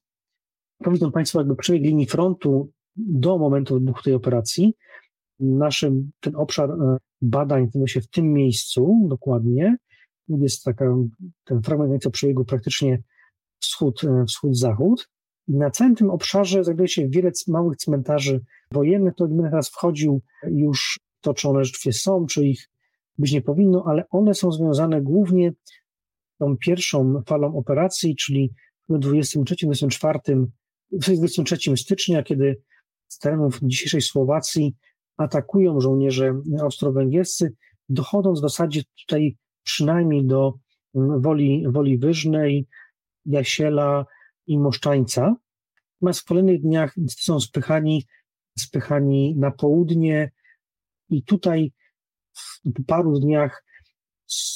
Powiedzą Państwo, jakby przebieg linii frontu do momentu wybuchu tej operacji, naszym, ten obszar e, badań znajduje się w tym miejscu dokładnie, jest taka, ten fragment przebiegu praktycznie wschód, e, wschód-zachód. Na całym tym obszarze znajduje się wiele małych cmentarzy wojennych, to nie będę teraz wchodził już to, czy one rzeczywiście są, czy ich być nie powinno, ale one są związane głównie tą pierwszą falą operacji, czyli 23-24 23 stycznia, kiedy z terenów dzisiejszej Słowacji atakują żołnierze austro-węgierscy, dochodząc w zasadzie tutaj przynajmniej do mm, Woli, Woli Wyżnej, Jasiela i Moszczańca. Natomiast w kolejnych dniach są spychani, spychani na południe i tutaj w paru dniach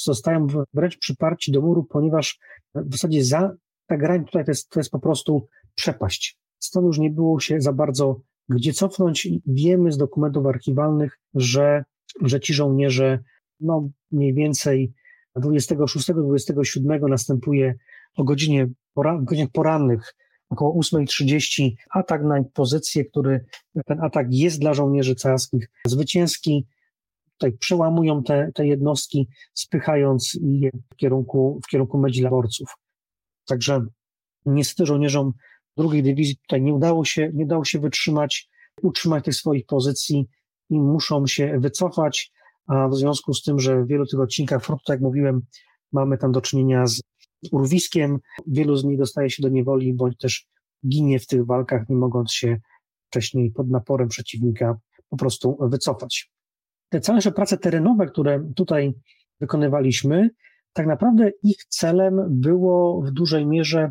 zostają wręcz przyparci do muru, ponieważ w zasadzie za, ta grań tutaj to jest, to jest po prostu przepaść. Stąd już nie było się za bardzo gdzie cofnąć. Wiemy z dokumentów archiwalnych, że, że ci żołnierze, no mniej więcej 26-27 następuje o godzinie, w godzinach porannych, około 8.30 atak na pozycję, który ten atak jest dla żołnierzy carskich zwycięski. Tutaj przełamują te, te jednostki, spychając je w kierunku, w kierunku Medzilaborców. Także niestety żołnierzom drugiej dywizji tutaj nie udało się, nie udało się wytrzymać, utrzymać tych swoich pozycji i muszą się wycofać, a w związku z tym, że w wielu tych odcinkach frontu, tak jak mówiłem, mamy tam do czynienia z urwiskiem, wielu z nich dostaje się do niewoli, bądź też ginie w tych walkach, nie mogąc się wcześniej pod naporem przeciwnika po prostu wycofać. Te całe prace terenowe, które tutaj wykonywaliśmy, tak naprawdę ich celem było w dużej mierze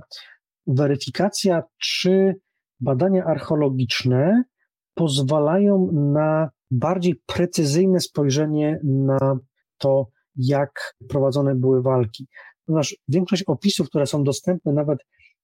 weryfikacja, czy badania archeologiczne pozwalają na bardziej precyzyjne spojrzenie na to, jak prowadzone były walki. Ponieważ większość opisów, które są dostępne nawet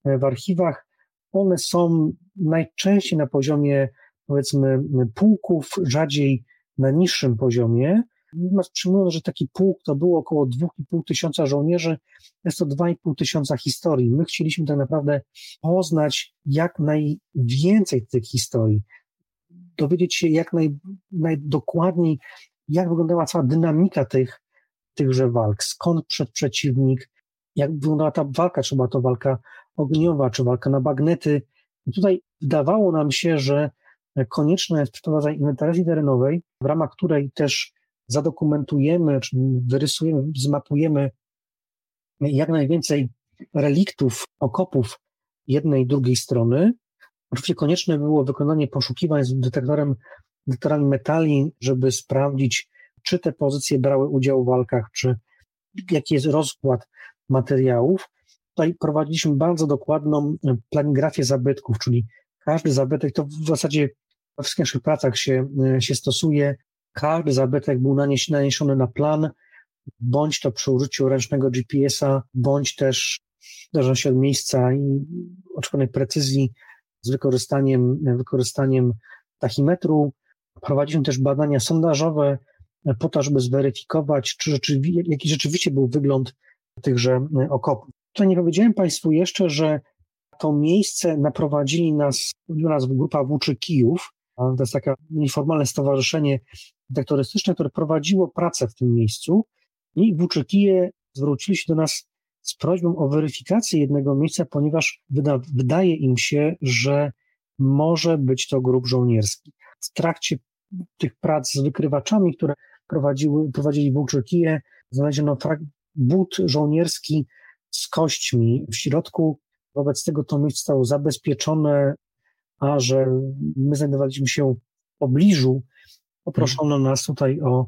w archiwach, one są najczęściej na poziomie, powiedzmy, pułków, rzadziej na niższym poziomie, Natomiast przyjmując, że taki pułk to było około 2,5 tysiąca żołnierzy, jest to 2,5 tysiąca historii. My chcieliśmy tak naprawdę poznać jak najwięcej tych historii, dowiedzieć się jak naj, najdokładniej, jak wyglądała cała dynamika tych, tychże walk, skąd przed przeciwnik, jak wyglądała ta walka, czy była to walka ogniowa, czy walka na bagnety. I tutaj wydawało nam się, że konieczne jest przeprowadzenie inwentaryzacji terenowej, w ramach której też zadokumentujemy, czy wyrysujemy, zmapujemy jak najwięcej reliktów, okopów jednej i drugiej strony. Oczywiście konieczne było wykonanie poszukiwań z detektorem, detektorami metali, żeby sprawdzić, czy te pozycje brały udział w walkach, czy jaki jest rozkład materiałów. Tutaj prowadziliśmy bardzo dokładną planigrafię zabytków, czyli każdy zabytek to w zasadzie we wszystkich naszych pracach się, się stosuje. Każdy zabytek był naniesiony na plan, bądź to przy użyciu ręcznego GPS-a, bądź też w zależności od miejsca i oczekiwanej precyzji z wykorzystaniem, wykorzystaniem tachimetru. Prowadziliśmy też badania sondażowe po to, żeby zweryfikować, czy rzeczywi- jaki rzeczywiście był wygląd tychże okopów. Tutaj nie powiedziałem Państwu jeszcze, że to miejsce naprowadzili nas, nas grupa Włóczy Kijów, to jest takie nieformalne stowarzyszenie detektorystyczne, które prowadziło pracę w tym miejscu i Włóczykije zwrócili się do nas z prośbą o weryfikację jednego miejsca, ponieważ wyda, wydaje im się, że może być to grup żołnierski. W trakcie tych prac z wykrywaczami, które prowadziły, prowadzili Włóczykije, znaleziono but żołnierski z kośćmi w środku. Wobec tego to miejsce zostało zabezpieczone, a że my znajdowaliśmy się w pobliżu, poproszono nas tutaj o,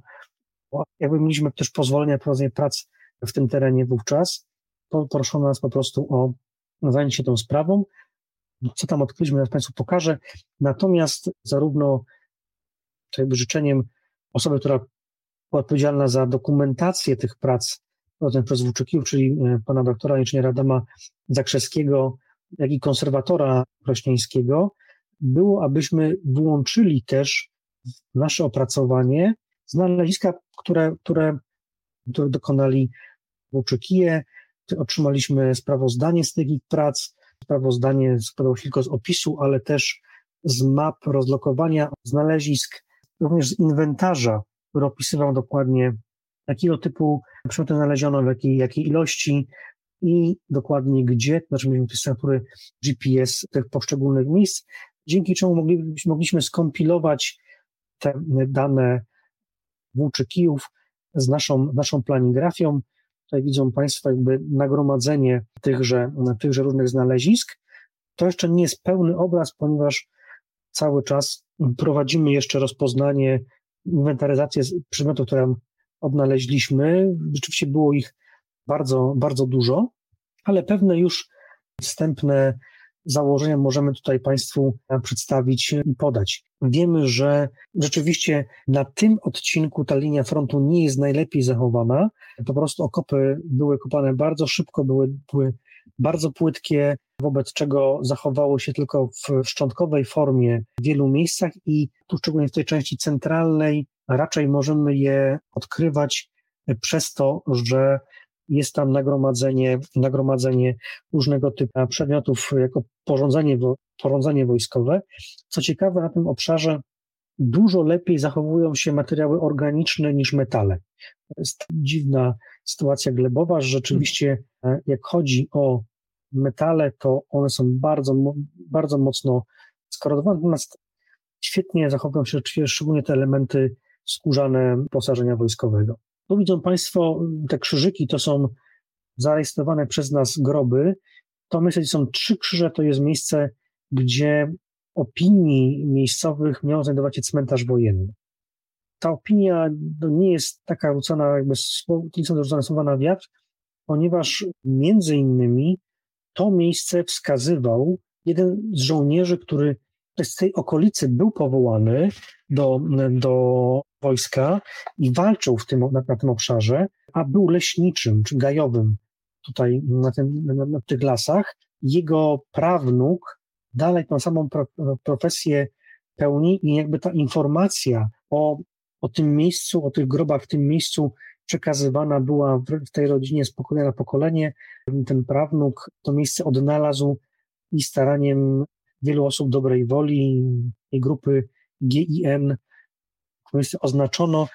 o jakby mieliśmy też pozwolenie na prowadzenie prac w tym terenie wówczas, poproszono nas po prostu o zajęcie się tą sprawą. Co tam odkryliśmy, teraz Państwu pokażę. Natomiast zarówno to jakby życzeniem osoby, która była odpowiedzialna za dokumentację tych prac prowadzonych przez Włóczykijów, czyli e, pana doktora inżyniera Adama Zakrzewskiego, jak i konserwatora Krośnieńskiego, było, abyśmy włączyli też nasze opracowanie znaleziska, które, które, które dokonali Włóczykije. Otrzymaliśmy sprawozdanie z tych ich prac, sprawozdanie składało się tylko z opisu, ale też z map rozlokowania znalezisk, również z inwentarza, który opisywał dokładnie, jakiego typu przedmioty znaleziono, w jakiej, jakiej ilości i dokładnie gdzie, to znaczy mieliśmy sygnatury GPS tych poszczególnych miejsc, dzięki czemu mogliśmy, mogliśmy skompilować te dane włóczy kijów z naszą, naszą planigrafią. Tutaj widzą Państwo jakby nagromadzenie tychże, tychże różnych znalezisk. To jeszcze nie jest pełny obraz, ponieważ cały czas prowadzimy jeszcze rozpoznanie, inwentaryzację przedmiotów, które odnaleźliśmy. Rzeczywiście było ich bardzo, bardzo dużo, ale pewne już wstępne założenia możemy tutaj Państwu przedstawić i podać. Wiemy, że rzeczywiście na tym odcinku ta linia frontu nie jest najlepiej zachowana. Po prostu okopy były kopane bardzo szybko, były, były bardzo płytkie, wobec czego zachowało się tylko w szczątkowej formie w wielu miejscach i tu szczególnie w tej części centralnej raczej możemy je odkrywać przez to, że jest tam nagromadzenie, nagromadzenie różnego typu przedmiotów jako porządzenie, porządzenie wojskowe. Co ciekawe, na tym obszarze dużo lepiej zachowują się materiały organiczne niż metale. To jest dziwna sytuacja glebowa, że rzeczywiście e, jak chodzi o metale, to one są bardzo, bardzo mocno skorodowane, natomiast świetnie zachowują się szczególnie te elementy skórzane posażenia wojskowego. Tu widzą Państwo te krzyżyki, to są zarejestrowane przez nas groby. To myślę, że są trzy krzyże, to jest miejsce, gdzie opinii miejscowych miał znajdować się cmentarz wojenny. Ta opinia nie jest taka rzucana, jakby nie są rzucane słowa na wiatr, ponieważ między innymi to miejsce wskazywał jeden z żołnierzy, który z tej okolicy był powołany do, do wojska i walczył w tym, na, na tym obszarze, a był leśniczym czy gajowym tutaj na, tym, na, na tych lasach. Jego prawnuk dalej tą samą pro, profesję pełni i jakby ta informacja o, o tym miejscu, o tych grobach w tym miejscu przekazywana była w, tej rodzinie z pokolenia na pokolenie. Ten prawnuk to miejsce odnalazł i staraniem wielu osób dobrej woli i grupy GIN oznaczono.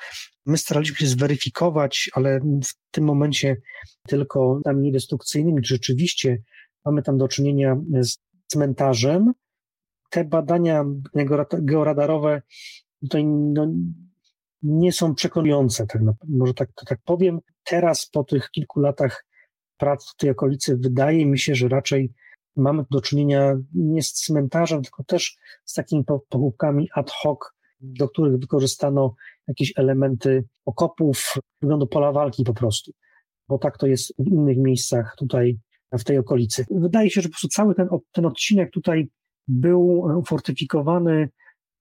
My staraliśmy się zweryfikować, ale w tym momencie tylko tam niedestrukcyjnymi, czy rzeczywiście mamy tam do czynienia z cmentarzem, te badania georadarowe tutaj no, nie są przekonujące, tak, może tak, tak powiem. Teraz po tych kilku latach prac w tej okolicy wydaje mi się, że raczej mamy do czynienia nie z cmentarzem, tylko też z takimi pochówkami ad hoc, do których wykorzystano jakieś elementy okopów, wyglądu pola walki po prostu, bo tak to jest w innych miejscach tutaj w tej okolicy. Wydaje się, że po prostu cały ten, ten odcinek tutaj był fortyfikowany,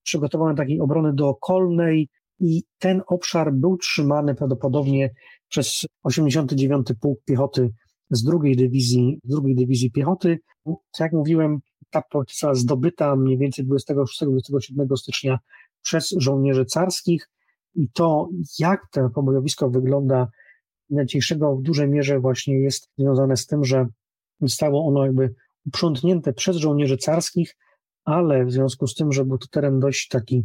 przygotowany takiej obrony dookolnej i ten obszar był trzymany prawdopodobnie przez 89 Pułk Piechoty z drugiej dywizji, drugiej dywizji piechoty. Jak mówiłem, ta została zdobyta mniej więcej 26-27 stycznia przez żołnierzy carskich i to, jak to pobojowisko wygląda najcięższego w dużej mierze właśnie jest związane z tym, że zostało ono jakby uprzątnięte przez żołnierzy carskich, ale w związku z tym, że był to teren dość taki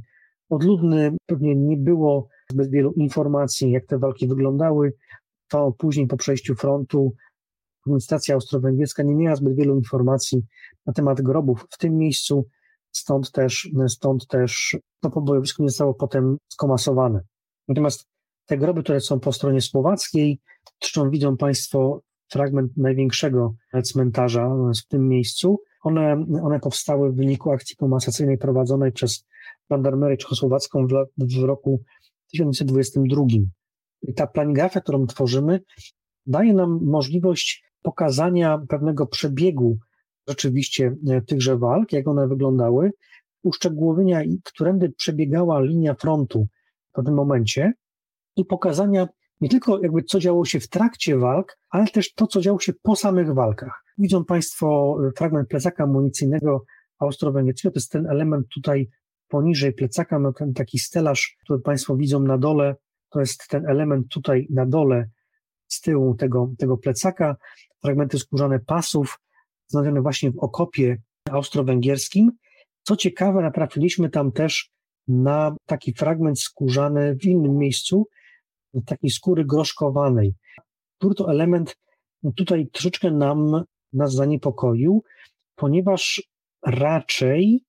odludny, pewnie nie było zbyt wielu informacji, jak te walki wyglądały, to później po przejściu frontu administracja austro-węgierska nie miała zbyt wielu informacji na temat grobów w tym miejscu, stąd też, stąd też to pobojowisko nie zostało potem skomasowane. Natomiast te groby, które są po stronie słowackiej, zresztą widzą Państwo fragment największego cmentarza w tym miejscu, one, one powstały w wyniku akcji komasacyjnej prowadzonej przez Żandarmerię Czechosłowacką w, w roku 1922. I ta planografia, którą tworzymy, daje nam możliwość pokazania pewnego przebiegu rzeczywiście e, tychże walk, jak one wyglądały, uszczegółowienia, którędy przebiegała linia frontu w pewnym momencie i pokazania nie tylko jakby co działo się w trakcie walk, ale też to, co działo się po samych walkach. Widzą Państwo e, fragment plecaka amunicyjnego austro-węgierskiego, to jest ten element tutaj poniżej plecaka, no ten taki stelaż, który Państwo widzą na dole, to jest ten element tutaj na dole z tyłu tego, tego plecaka, fragmenty skórzane pasów, znalezione właśnie w okopie austro-węgierskim. Co ciekawe, natrafiliśmy tam też na taki fragment skórzany w innym miejscu, takiej skóry groszkowanej. Który to element tutaj troszeczkę nam nas zaniepokoił, ponieważ raczej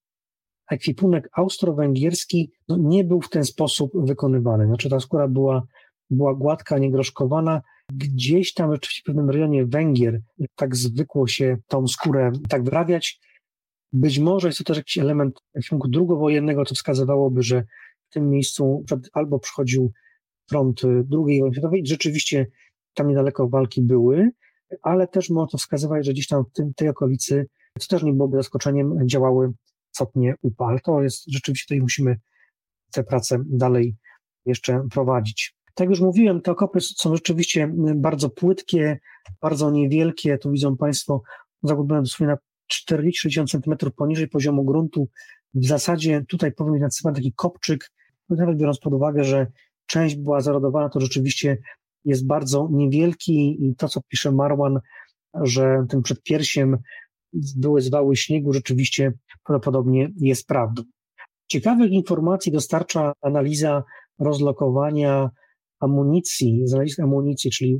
ekwipunek austro-węgierski no, nie był w ten sposób wykonywany. Znaczy ta skóra była, była gładka, niegroszkowana. Gdzieś tam rzeczywiście w pewnym rejonie Węgier tak zwykło się tą skórę tak wyrabiać. Być może jest to też jakiś element ekwipunku drugowojennego, co wskazywałoby, że w tym miejscu albo przychodził front II wojny światowej, rzeczywiście tam niedaleko walki były, ale też może to wskazywać, że gdzieś tam w tym, tej okolicy, co też nie byłoby zaskoczeniem, działały istotnie UPA. to jest rzeczywiście tutaj musimy tę pracę dalej jeszcze prowadzić. Tak jak już mówiłem, te okopy są rzeczywiście bardzo płytkie, bardzo niewielkie. Tu widzą Państwo, zagubiłem dosłownie na 40-60 cm poniżej poziomu gruntu. W zasadzie tutaj powinien być nasypany taki kopczyk, no nawet biorąc pod uwagę, że część była zarodowana, to rzeczywiście jest bardzo niewielki i to, co pisze Marwan, że tym przedpiersiem były zwały śniegu, rzeczywiście prawdopodobnie jest prawdą. Ciekawych informacji dostarcza analiza rozlokowania amunicji, z amunicji, czyli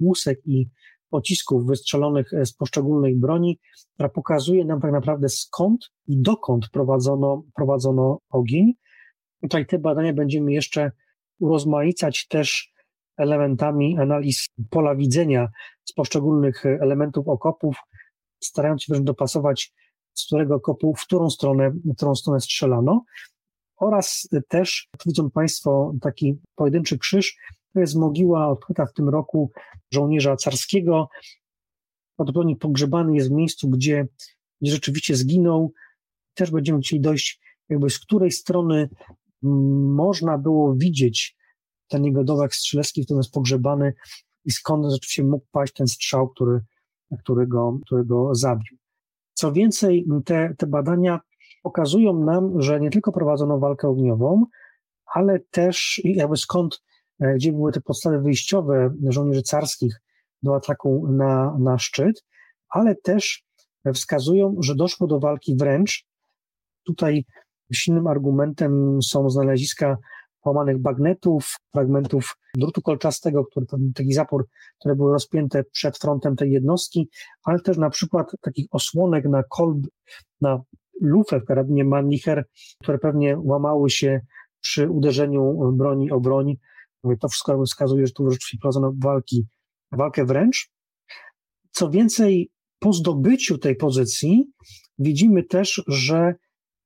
łusek i pocisków wystrzelonych z poszczególnych broni, która pokazuje nam tak naprawdę skąd i dokąd prowadzono, prowadzono ogień. Tutaj te badania będziemy jeszcze urozmaicać też elementami analiz pola widzenia z poszczególnych elementów okopów, starając się wręcz dopasować, z którego okopu, w którą stronę, w którą stronę strzelano. Oraz też, widzą Państwo taki pojedynczy krzyż, to jest mogiła odkryta w tym roku żołnierza carskiego. Prawdopodobnie pogrzebany jest w miejscu, gdzie, gdzie rzeczywiście zginął. Też będziemy chcieli dojść, jakby z której strony można było widzieć ten jego dołek strzelecki, w którym jest pogrzebany i skąd rzeczywiście mógł paść ten strzał, który, który, go, który go zabił. Co więcej, te, te badania pokazują nam, że nie tylko prowadzono walkę ogniową, ale też jakby skąd, e, gdzie były te podstawy wyjściowe żołnierzy carskich do ataku na, na szczyt, ale też wskazują, że doszło do walki wręcz. Tutaj silnym argumentem są znaleziska połamanych bagnetów, fragmentów drutu kolczastego, który, taki zapór, które były rozpięte przed frontem tej jednostki, ale też na przykład takich osłonek na kolb, na lufę w karabinie Manlicher, które pewnie łamały się przy uderzeniu broni o broń. To wszystko wskazuje, że tu rzeczywiście prowadzono walki, walkę wręcz. Co więcej, po zdobyciu tej pozycji widzimy też, że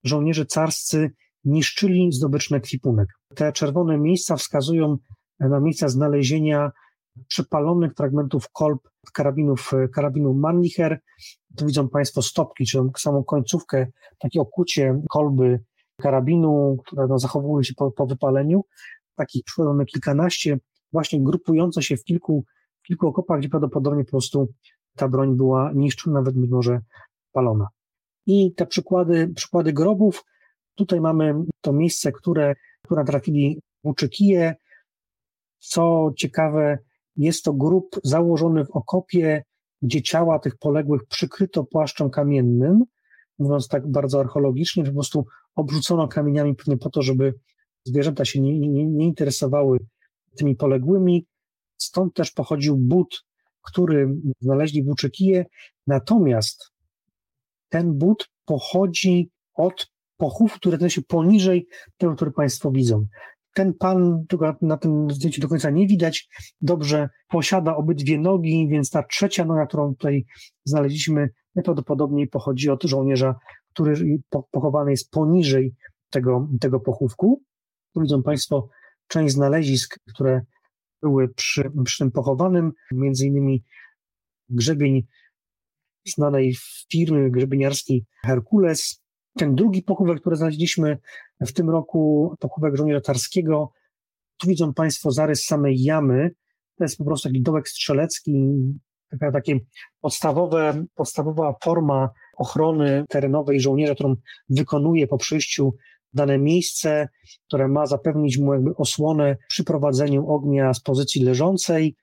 żołnierze carscy niszczyli zdobyczny ekwipunek. Te czerwone miejsca wskazują na miejsca znalezienia przepalonych fragmentów kolb karabinów, karabinu Mannlicher. Tu widzą Państwo stopki, czyli samą końcówkę, takie okucie kolby karabinu, które no, zachowują się po, po wypaleniu. Takich przypadamy kilkanaście, właśnie grupujące się w kilku, w kilku okopach, gdzie prawdopodobnie po prostu ta broń była niszczona, nawet być może palona. I te przykłady, przykłady grobów, tutaj mamy to miejsce, które, które trafili Łuczykije. Co ciekawe, jest to grób założony w okopie, gdzie ciała tych poległych przykryto płaszczem kamiennym, mówiąc tak bardzo archeologicznie, po prostu obrzucono kamieniami pewnie po to, żeby zwierzęta się nie, nie, nie interesowały tymi poległymi. Stąd też pochodził but, który znaleźli Włóczykije, natomiast ten but pochodzi od pochów, które znajdują się poniżej tego, który Państwo widzą. Ten pan, którego na tym zdjęciu do końca nie widać, dobrze posiada obydwie nogi, więc ta trzecia noga, którą tutaj znaleźliśmy, najprawdopodobniej pochodzi od żołnierza, który pochowany jest poniżej tego, tego pochówku. Tu widzą Państwo część znalezisk, które były przy, przy tym pochowanym, między innymi grzebień znanej firmy grzebieniarskiej Herkules. Ten drugi pochówek, który znaleźliśmy w tym roku, pochówek żołnierza tarskiego, tu widzą Państwo zarys samej jamy. To jest po prostu taki dołek strzelecki, taka takie podstawowe, podstawowa forma ochrony terenowej żołnierza, którą wykonuje po przyjściu dane miejsce, które ma zapewnić mu jakby osłonę przy prowadzeniu ognia z pozycji leżącej.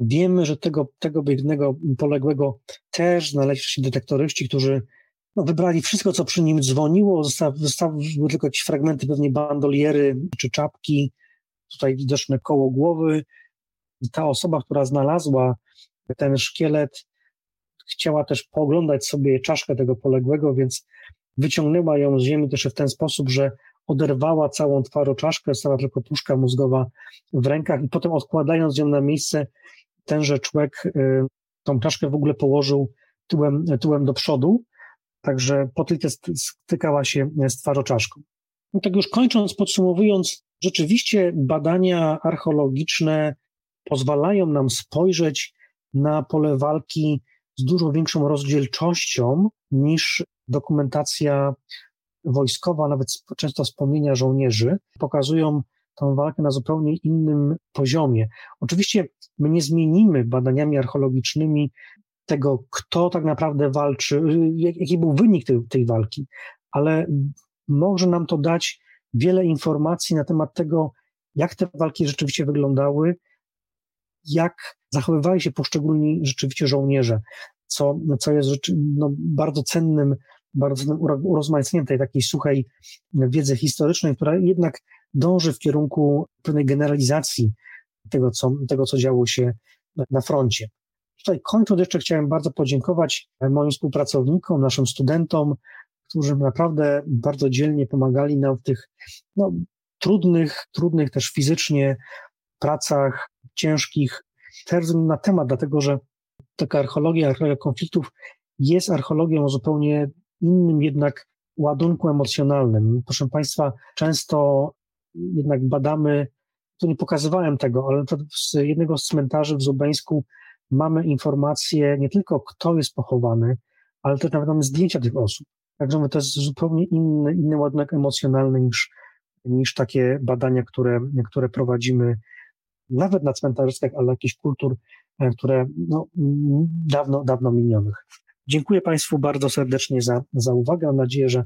Wiemy, że tego, tego biednego poległego też znaleźli się detektoryści, którzy no, wybrali wszystko, co przy nim dzwoniło. Zostały, zostały tylko jakieś fragmenty pewnie bandoliery czy czapki, tutaj widoczne koło głowy. Ta osoba, która znalazła ten szkielet, chciała też pooglądać sobie czaszkę tego poległego, więc wyciągnęła ją z ziemi też w ten sposób, że oderwała całą twaroczaszkę, została tylko puszka mózgowa w rękach i potem odkładając ją na miejsce, tenże człowiek y, tą czaszkę w ogóle położył tyłem, tyłem do przodu, także potylkę stykała się z twarzoczaszką. No tak już kończąc, podsumowując, rzeczywiście badania archeologiczne pozwalają nam spojrzeć na pole walki z dużo większą rozdzielczością niż dokumentacja wojskowa, nawet często wspomnienia żołnierzy, pokazują tą walkę na zupełnie innym poziomie. Oczywiście my nie zmienimy badaniami archeologicznymi tego, kto tak naprawdę walczy, jaki był wynik tej, tej walki, ale może nam to dać wiele informacji na temat tego, jak te walki rzeczywiście wyglądały, jak zachowywali się poszczególni rzeczywiście żołnierze, co, co jest no, bardzo cennym, bardzo cennym urozmaiceniem tej takiej suchej wiedzy historycznej, która jednak dąży w kierunku pewnej generalizacji tego, co, tego, co działo się na froncie. Tutaj kończąc jeszcze chciałem bardzo podziękować moim współpracownikom, naszym studentom, którzy naprawdę bardzo dzielnie pomagali nam w tych no, trudnych, trudnych też fizycznie pracach, ciężkich, też na temat, dlatego że taka archeologia, archeologia konfliktów jest archeologią o zupełnie innym jednak ładunku emocjonalnym. Proszę Państwa, często jednak badamy, to nie pokazywałem tego, ale z jednego z cmentarzy w Zubeńsku mamy informacje nie tylko kto jest pochowany, ale też nawet mamy zdjęcia tych osób. Także to jest zupełnie inny, inny ładunek emocjonalny niż, niż takie badania, które, które prowadzimy nawet na cmentarzystach, ale jakichś kultur, e, które no, dawno, dawno minionych. Dziękuję Państwu bardzo serdecznie za, za uwagę. Mam nadzieję, że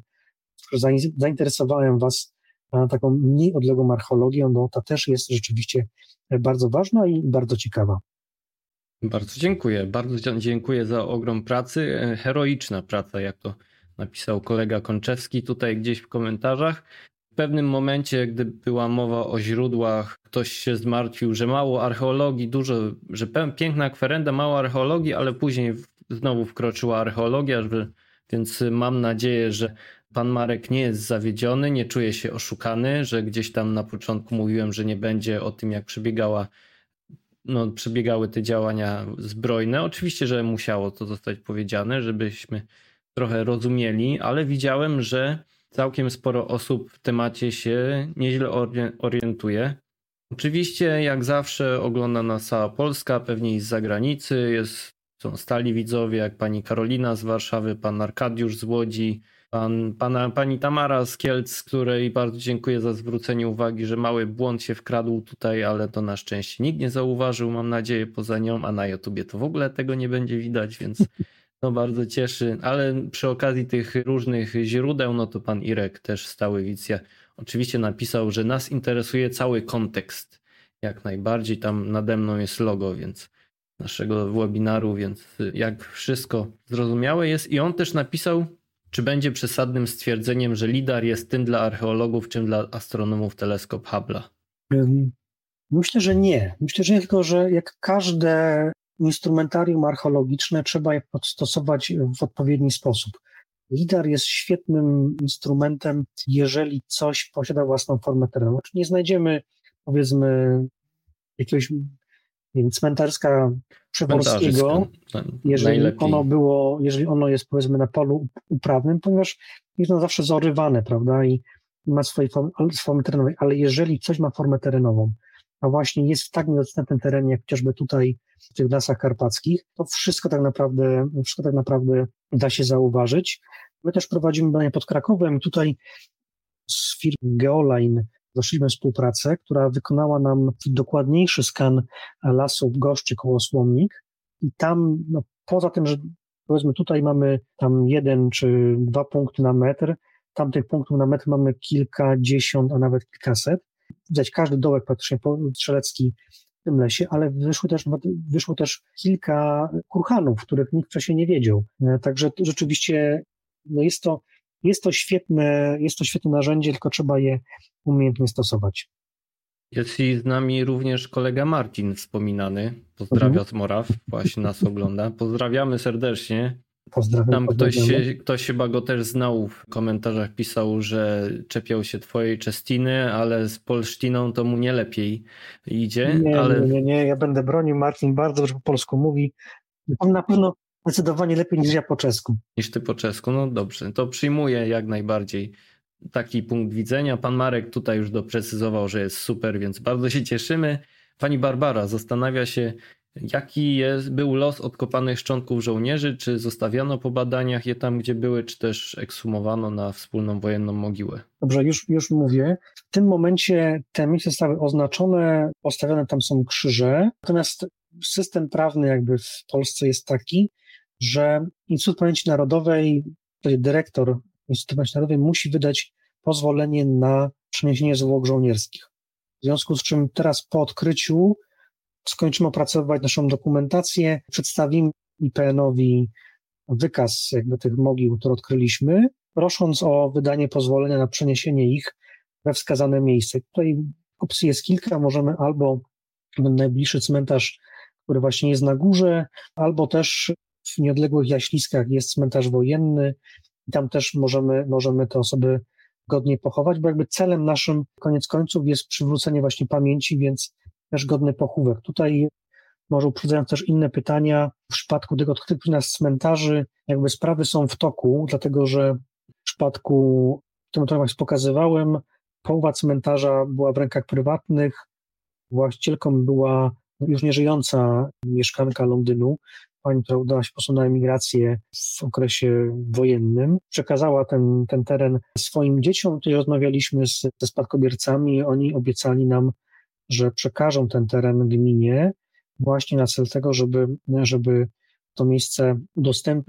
zainteresowałem Was e, taką mniej odległą archeologią, bo ta też jest rzeczywiście bardzo ważna i bardzo ciekawa. Bardzo dziękuję. Bardzo dziękuję za ogrom pracy. E, heroiczna praca, jak to napisał kolega Konczewski tutaj gdzieś w komentarzach pewnym momencie, gdy była mowa o źródłach, ktoś się zmartwił, że mało archeologii, dużo, że piękna kwerenda, mało archeologii, ale później znowu wkroczyła archeologia, Więc mam nadzieję, że pan Marek nie jest zawiedziony, nie czuje się oszukany, że gdzieś tam na początku mówiłem, że nie będzie o tym, jak przebiegała, no, przebiegały te działania zbrojne. Oczywiście, że musiało to zostać powiedziane, żebyśmy trochę rozumieli, ale widziałem, że całkiem sporo osób w temacie się nieźle orientuje. Oczywiście, jak zawsze, ogląda nas cała Polska, pewnie z zagranicy. Jest, są stali widzowie, jak pani Karolina z Warszawy, pan Arkadiusz z Łodzi, pan, pana, pani Tamara z Kielc, której bardzo dziękuję za zwrócenie uwagi, że mały błąd się wkradł tutaj, ale to na szczęście nikt nie zauważył, mam nadzieję, poza nią, a na YouTubie to w ogóle tego nie będzie widać, więc to bardzo cieszy. Ale przy okazji tych różnych źródeł, no to pan Irek też stały widz, oczywiście napisał, że nas interesuje cały kontekst. Jak najbardziej tam nade mną jest logo, więc naszego webinaru, więc jak wszystko zrozumiałe jest. I on też napisał, czy będzie przesadnym stwierdzeniem, że LIDAR jest tym dla archeologów, czym dla astronomów teleskop Hubble'a? Myślę, że nie. Myślę, że nie, tylko że jak każde instrumentarium archeologiczne trzeba je podstosować w odpowiedni sposób. LIDAR jest świetnym instrumentem, jeżeli coś posiada własną formę terenu. Czy nie znajdziemy, powiedzmy, jakiegoś nie wiem, cmentarska Przeworskiego, jeżeli ono było, jeżeli ono jest powiedzmy na polu uprawnym, ponieważ jest ono zawsze zorywane, prawda, i ma swoje formy, formy terenowej, ale jeżeli coś ma formę terenową, a właśnie jest w tak niedostępnym terenie, jak chociażby tutaj w tych lasach karpackich, to wszystko tak naprawdę, wszystko tak naprawdę da się zauważyć. My też prowadzimy badania pod Krakowem. Tutaj z firmy Geoline zaczęliśmy współpracę, która wykonała nam dokładniejszy skan lasów Goszczy koło Słomnik i tam, no, poza tym, że powiedzmy tutaj mamy tam jeden czy dwa punkty na metr, tam tych punktów na metr mamy kilkadziesiąt, a nawet kilkaset. Widać każdy dołek praktycznie strzelecki w tym lesie, ale wyszło też, wyszło też kilka kurhanów, których nikt wcześniej nie wiedział. E, także rzeczywiście no jest to jest to świetne, jest to świetne narzędzie, tylko trzeba je umiejętnie stosować. Jest i z nami również kolega Marcin wspominany. Pozdrawia mhm. z Moraw, właśnie nas ogląda. Pozdrawiamy serdecznie. Pozdrawiam. Tam ktoś się, ktoś chyba go też znał w komentarzach, pisał, że czepiał się twojej Czestiny, ale z Polsztiną to mu nie lepiej idzie. Nie, ale... nie, nie, nie, ja będę bronił. Marcin bardzo dobrze po polsku mówi. On na pewno zdecydowanie lepiej niż ja po czesku. Niż ty po czesku, no dobrze. To przyjmuję jak najbardziej taki punkt widzenia. Pan Marek tutaj już doprecyzował, że jest super, więc bardzo się cieszymy. Pani Barbara zastanawia się, Jaki jest, był los odkopanych szczątków żołnierzy? Czy zostawiano po badaniach je tam, gdzie były, czy też ekshumowano na wspólną wojenną mogiłę? Dobrze, już, już mówię. W tym momencie te miejsca zostały oznaczone, postawione tam są krzyże, natomiast system prawny jakby w Polsce jest taki, że Instytut Pamięci Narodowej, dyrektor Instytutu Pamięci Narodowej musi wydać pozwolenie na przeniesienie zwłok żołnierskich. W związku z czym teraz po odkryciu skończymy opracowywać naszą dokumentację, przedstawimy IPN-owi wykaz jakby tych mogił, które odkryliśmy, prosząc o wydanie pozwolenia na przeniesienie ich we wskazane miejsce. Tutaj opcji jest kilka, możemy albo najbliższy cmentarz, który właśnie jest na górze, albo też w nieodległych Jaśliskach jest cmentarz wojenny i tam też możemy, możemy te osoby godnie pochować, bo jakby celem naszym koniec końców jest przywrócenie właśnie pamięci, więc też godny pochówek. Tutaj może uprzedzając też inne pytania, w przypadku tych odkrytych nas cmentarzy, jakby sprawy są w toku, dlatego że w przypadku, tym, którym jak pokazywałem, połowa cmentarza była w rękach prywatnych, właścicielką była już nieżyjąca mieszkanka Londynu, pani, która udała się po prostu na emigrację w okresie wojennym, przekazała ten, ten teren swoim dzieciom. Tutaj rozmawialiśmy z, ze spadkobiercami, oni obiecali nam że przekażą ten teren gminie właśnie na cel tego, żeby, żeby to miejsce dostęp,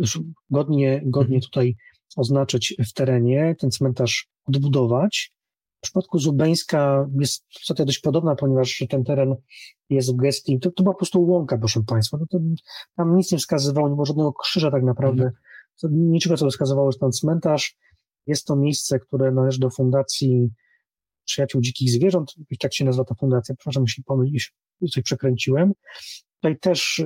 godnie, godnie mhm. tutaj oznaczyć w terenie, ten cmentarz odbudować. W przypadku Zubeńska jest sytuacja dość podobna, ponieważ ten teren jest w gestii, to, to była po prostu łąka, proszę Państwa, no to, tam nic nie wskazywało, nie było żadnego krzyża tak naprawdę, mhm. niczego, co wskazywało, że ten cmentarz jest to miejsce, które należy do fundacji Przyjaciół Dzikich Zwierząt, tak się nazywa ta fundacja, przepraszam, jeśli pomylić, coś przekręciłem. Tutaj też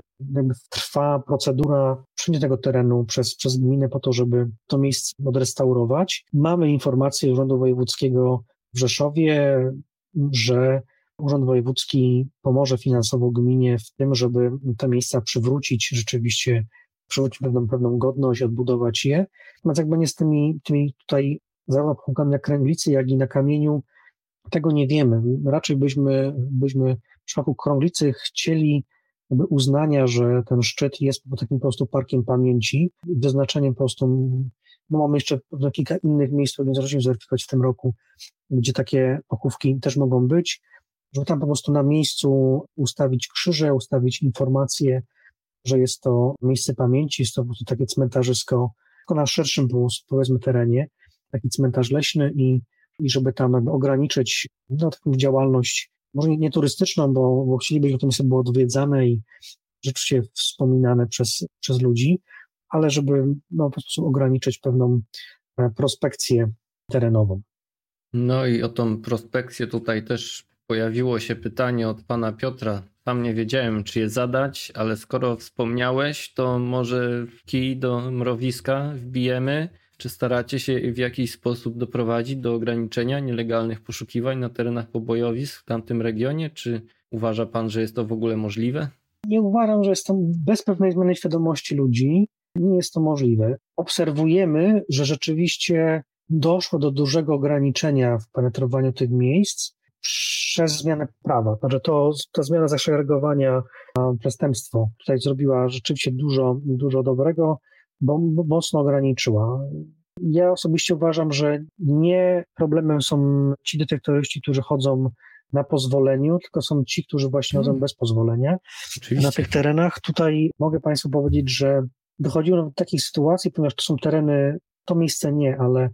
trwa procedura przyjęcia tego terenu przez, przez gminę po to, żeby to miejsce odrestaurować. Mamy informację Urzędu Wojewódzkiego w Rzeszowie, że Urząd Wojewódzki pomoże finansowo gminie w tym, żeby te miejsca przywrócić, rzeczywiście przywrócić pewną, pewną godność, odbudować je. Natomiast jakby nie z tymi, tymi tutaj zarówno na kręglicy, jak i na kamieniu, tego nie wiemy. Raczej byśmy, byśmy w przypadku krąglicy chcieli jakby uznania, że ten szczyt jest takim po prostu parkiem pamięci, wyznaczeniem po prostu, no mamy jeszcze kilka innych miejsc, które zaczniemy zweryfikować w tym roku, gdzie takie okówki też mogą być, żeby tam po prostu na miejscu ustawić krzyże, ustawić informacje, że jest to miejsce pamięci, jest to po prostu takie cmentarzysko, tylko na szerszym powiedzmy terenie, taki cmentarz leśny i, i żeby tam ograniczyć no, taką działalność może nie, nie turystyczną, bo, bo chcielibyśmy, żeby to miejsce było odwiedzane i rzeczywiście wspominane przez, przez ludzi, ale żeby no, po sposób ograniczyć pewną e, prospekcję terenową. No i o tą prospekcję tutaj też pojawiło się pytanie od pana Piotra. Sam nie wiedziałem, czy je zadać, ale skoro wspomniałeś, to może kij do mrowiska wbijemy. Czy staracie się w jakiś sposób doprowadzić do ograniczenia nielegalnych poszukiwań na terenach pobojowisk w tamtym regionie? Czy uważa pan, że jest to w ogóle możliwe? Nie uważam, że jest to bez pewnej zmiany świadomości ludzi. Nie jest to możliwe. Obserwujemy, że rzeczywiście doszło do dużego ograniczenia w penetrowaniu tych miejsc przez zmianę prawa. Znaczy to, ta zmiana zaszeregowania przestępstwo tutaj zrobiła rzeczywiście dużo, dużo dobrego bo mocno ograniczyła. Ja osobiście uważam, że nie problemem są ci detektoryści, którzy chodzą na pozwoleniu, tylko są ci, którzy właśnie chodzą hmm. bez pozwolenia Oczywiście. na tych terenach. Tutaj mogę Państwu powiedzieć, że dochodziło do takich sytuacji, ponieważ to są tereny, to miejsce nie, ale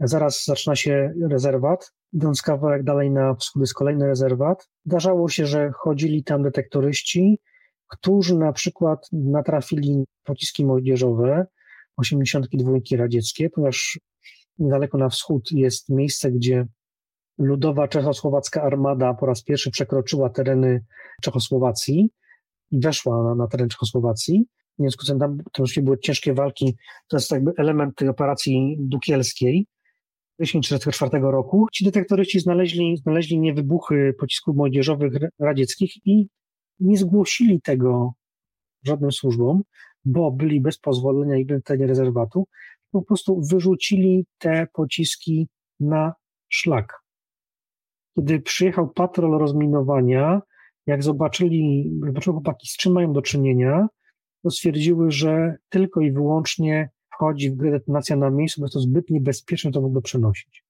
zaraz zaczyna się rezerwat. Idąc kawałek dalej na wschód jest kolejny rezerwat. Zdarzało się, że chodzili tam detektoryści, którzy na przykład natrafili pociski moździerzowe, 82 radzieckie, ponieważ niedaleko na wschód jest miejsce, gdzie ludowa czechosłowacka armada po raz pierwszy przekroczyła tereny Czechosłowacji i weszła na, na teren Czechosłowacji. W związku z tym tam już były ciężkie walki. To jest jakby element tej operacji dukielskiej. 1944 roku ci detektoryści znaleźli, znaleźli niewybuchy pocisków młodzieżowych radzieckich i nie zgłosili tego żadnym służbom, bo byli bez pozwolenia i w terenie rezerwatu, po prostu wyrzucili te pociski na szlak. Kiedy przyjechał patrol rozminowania, jak zobaczyli, zobaczyły chłopaki, z czym mają do czynienia, to stwierdziły, że tylko i wyłącznie wchodzi w grę detonacja na miejscu, bo jest to zbyt niebezpieczne to w ogóle przenosić.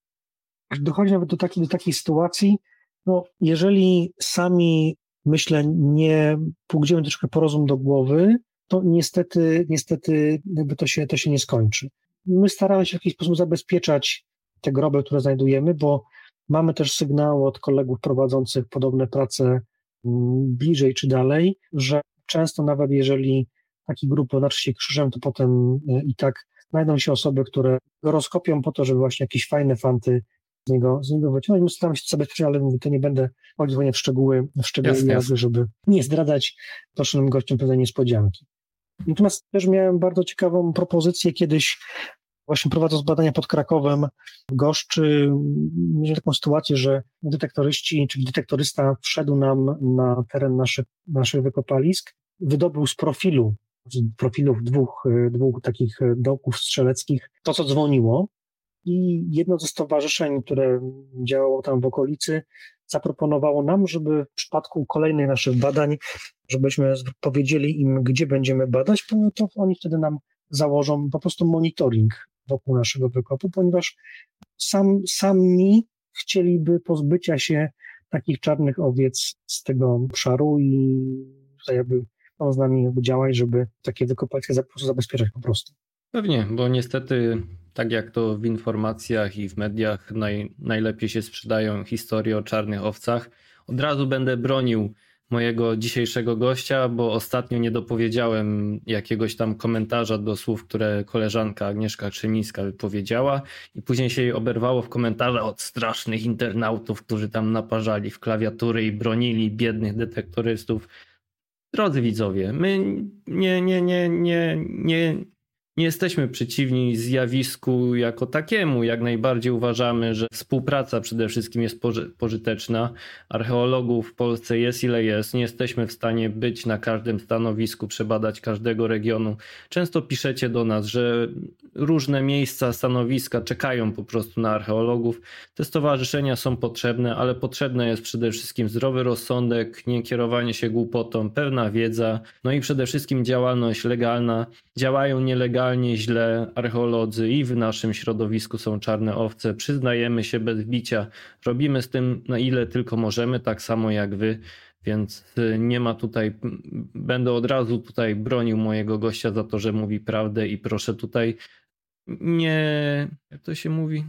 Dochodzi nawet do takiej, do takiej sytuacji, no, jeżeli sami myślę, nie pójdziemy troszkę porozum do głowy, to niestety, niestety jakby to się, to się nie skończy. My staramy się w jakiś sposób zabezpieczać te groby, które znajdujemy, bo mamy też sygnał od kolegów prowadzących podobne prace mm, bliżej czy dalej, że często nawet jeżeli taki grup oznaczy się krzyżem, to potem e, i tak znajdą się osoby, które go rozkopią po to, żeby właśnie jakieś fajne fanty z niego, z niego wyciągnąć. My staramy się to zabezpieczyć, ale mówię, to nie będę wchodził w szczegóły, w szczegóły jazdy, żeby nie zdradzać prosznym gościom pewnej niespodzianki. Natomiast też miałem bardzo ciekawą propozycję kiedyś, właśnie prowadząc badania pod Krakowem Goszczy, mieliśmy taką sytuację, że detektoryści, czyli detektorysta wszedł nam na teren naszych, naszych wykopalisk, wydobył z profilu, z profilów dwóch, dwóch takich dołków strzeleckich to, co dzwoniło, i jedno ze stowarzyszeń, które działało tam w okolicy, zaproponowało nam, żeby w przypadku kolejnych naszych badań, żebyśmy powiedzieli im, gdzie będziemy badać, to oni wtedy nam założą po prostu monitoring wokół naszego wykopu, ponieważ sam, sami chcieliby pozbycia się takich czarnych owiec z tego obszaru i tutaj jakby on z nami jakby działać, żeby takie wykopaliska zabezpieczać po prostu. Pewnie, bo niestety tak jak to w informacjach i w mediach naj, najlepiej się sprzedają historie o czarnych owcach, od razu będę bronił mojego dzisiejszego gościa, bo ostatnio nie dopowiedziałem jakiegoś tam komentarza do słów, które koleżanka Agnieszka Krzemińska wypowiedziała i później się jej oberwało w komentarzach od strasznych internautów, którzy tam naparzali w klawiatury i bronili biednych detektorystów. Drodzy widzowie, my nie, nie, nie, nie, nie, nie jesteśmy przeciwni zjawisku jako takiemu. Jak najbardziej uważamy, że współpraca przede wszystkim jest pożyteczna. Archeologów w Polsce jest ile jest. Nie jesteśmy w stanie być na każdym stanowisku, przebadać każdego regionu. Często piszecie do nas, że różne miejsca, stanowiska czekają po prostu na archeologów. Te stowarzyszenia są potrzebne, ale potrzebne jest przede wszystkim zdrowy rozsądek, nie kierowanie się głupotą, pewna wiedza, no i przede wszystkim działalność legalna. Działają nielegalnie generalnie źle. Archeolodzy i w naszym środowisku są czarne owce. Przyznajemy się bez bicia. Robimy z tym na ile tylko możemy, tak samo jak wy. Więc y, nie ma tutaj, będę od razu tutaj bronił mojego gościa za to, że mówi prawdę i proszę tutaj nie, jak to się mówi?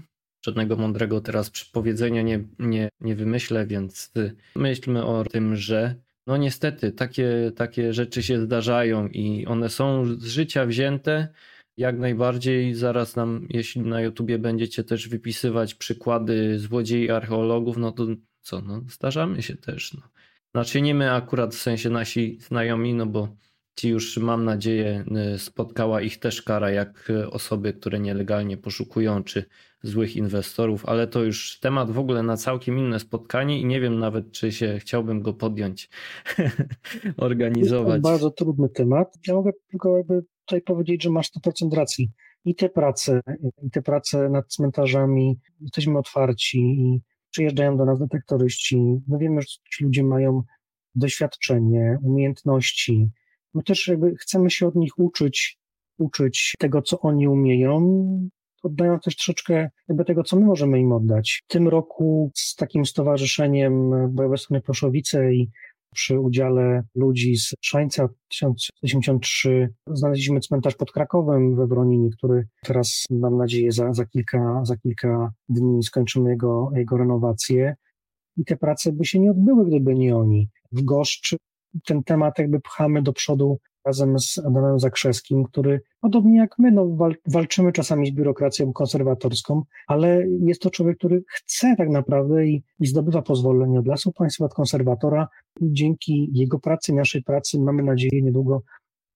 Żadnego mądrego teraz powiedzenia nie, nie, nie wymyślę, więc y, myślmy o tym, że no niestety, takie, takie rzeczy się zdarzają i one są z życia wzięte. Jak najbardziej zaraz nam, jeśli na YouTubie będziecie też wypisywać przykłady złodziei archeologów, no to co, no zdarzamy się też. No. Znaczy nie my akurat, w sensie nasi znajomi, no bo ci już mam nadzieję y, spotkała ich też kara, jak osoby, które nielegalnie poszukują, czy złych inwestorów, ale to już temat w ogóle na całkiem inne spotkanie i nie wiem nawet, czy się chciałbym go podjąć, organizować. To bardzo trudny temat. Ja mogę tylko jakby tutaj powiedzieć, że masz 100% racji. I te prace, i te prace nad cmentarzami, jesteśmy otwarci i przyjeżdżają do nas detektoryści. My wiemy, że ci ludzie mają doświadczenie, umiejętności. My też jakby chcemy się od nich uczyć, uczyć tego, co oni umieją, oddają też troszeczkę jakby tego, co my możemy im oddać. W tym roku z takim stowarzyszeniem Bojowe Strony Proszowice i przy udziale ludzi z Szańca 1083 znaleźliśmy cmentarz pod Krakowem we Broninie, który teraz mam nadzieję za, za, kilka, za kilka dni skończymy jego, jego renowację. I te prace by się nie odbyły, gdyby nie oni. W Goszczy ten temat jakby pchamy do przodu razem z Adamem Zakrzewskim, który podobnie jak my, no, wal, walczymy czasami z biurokracją konserwatorską, ale jest to człowiek, który chce tak naprawdę i, i zdobywa pozwolenie od Lasów Państwa, od konserwatora i dzięki jego pracy, naszej pracy mamy nadzieję niedługo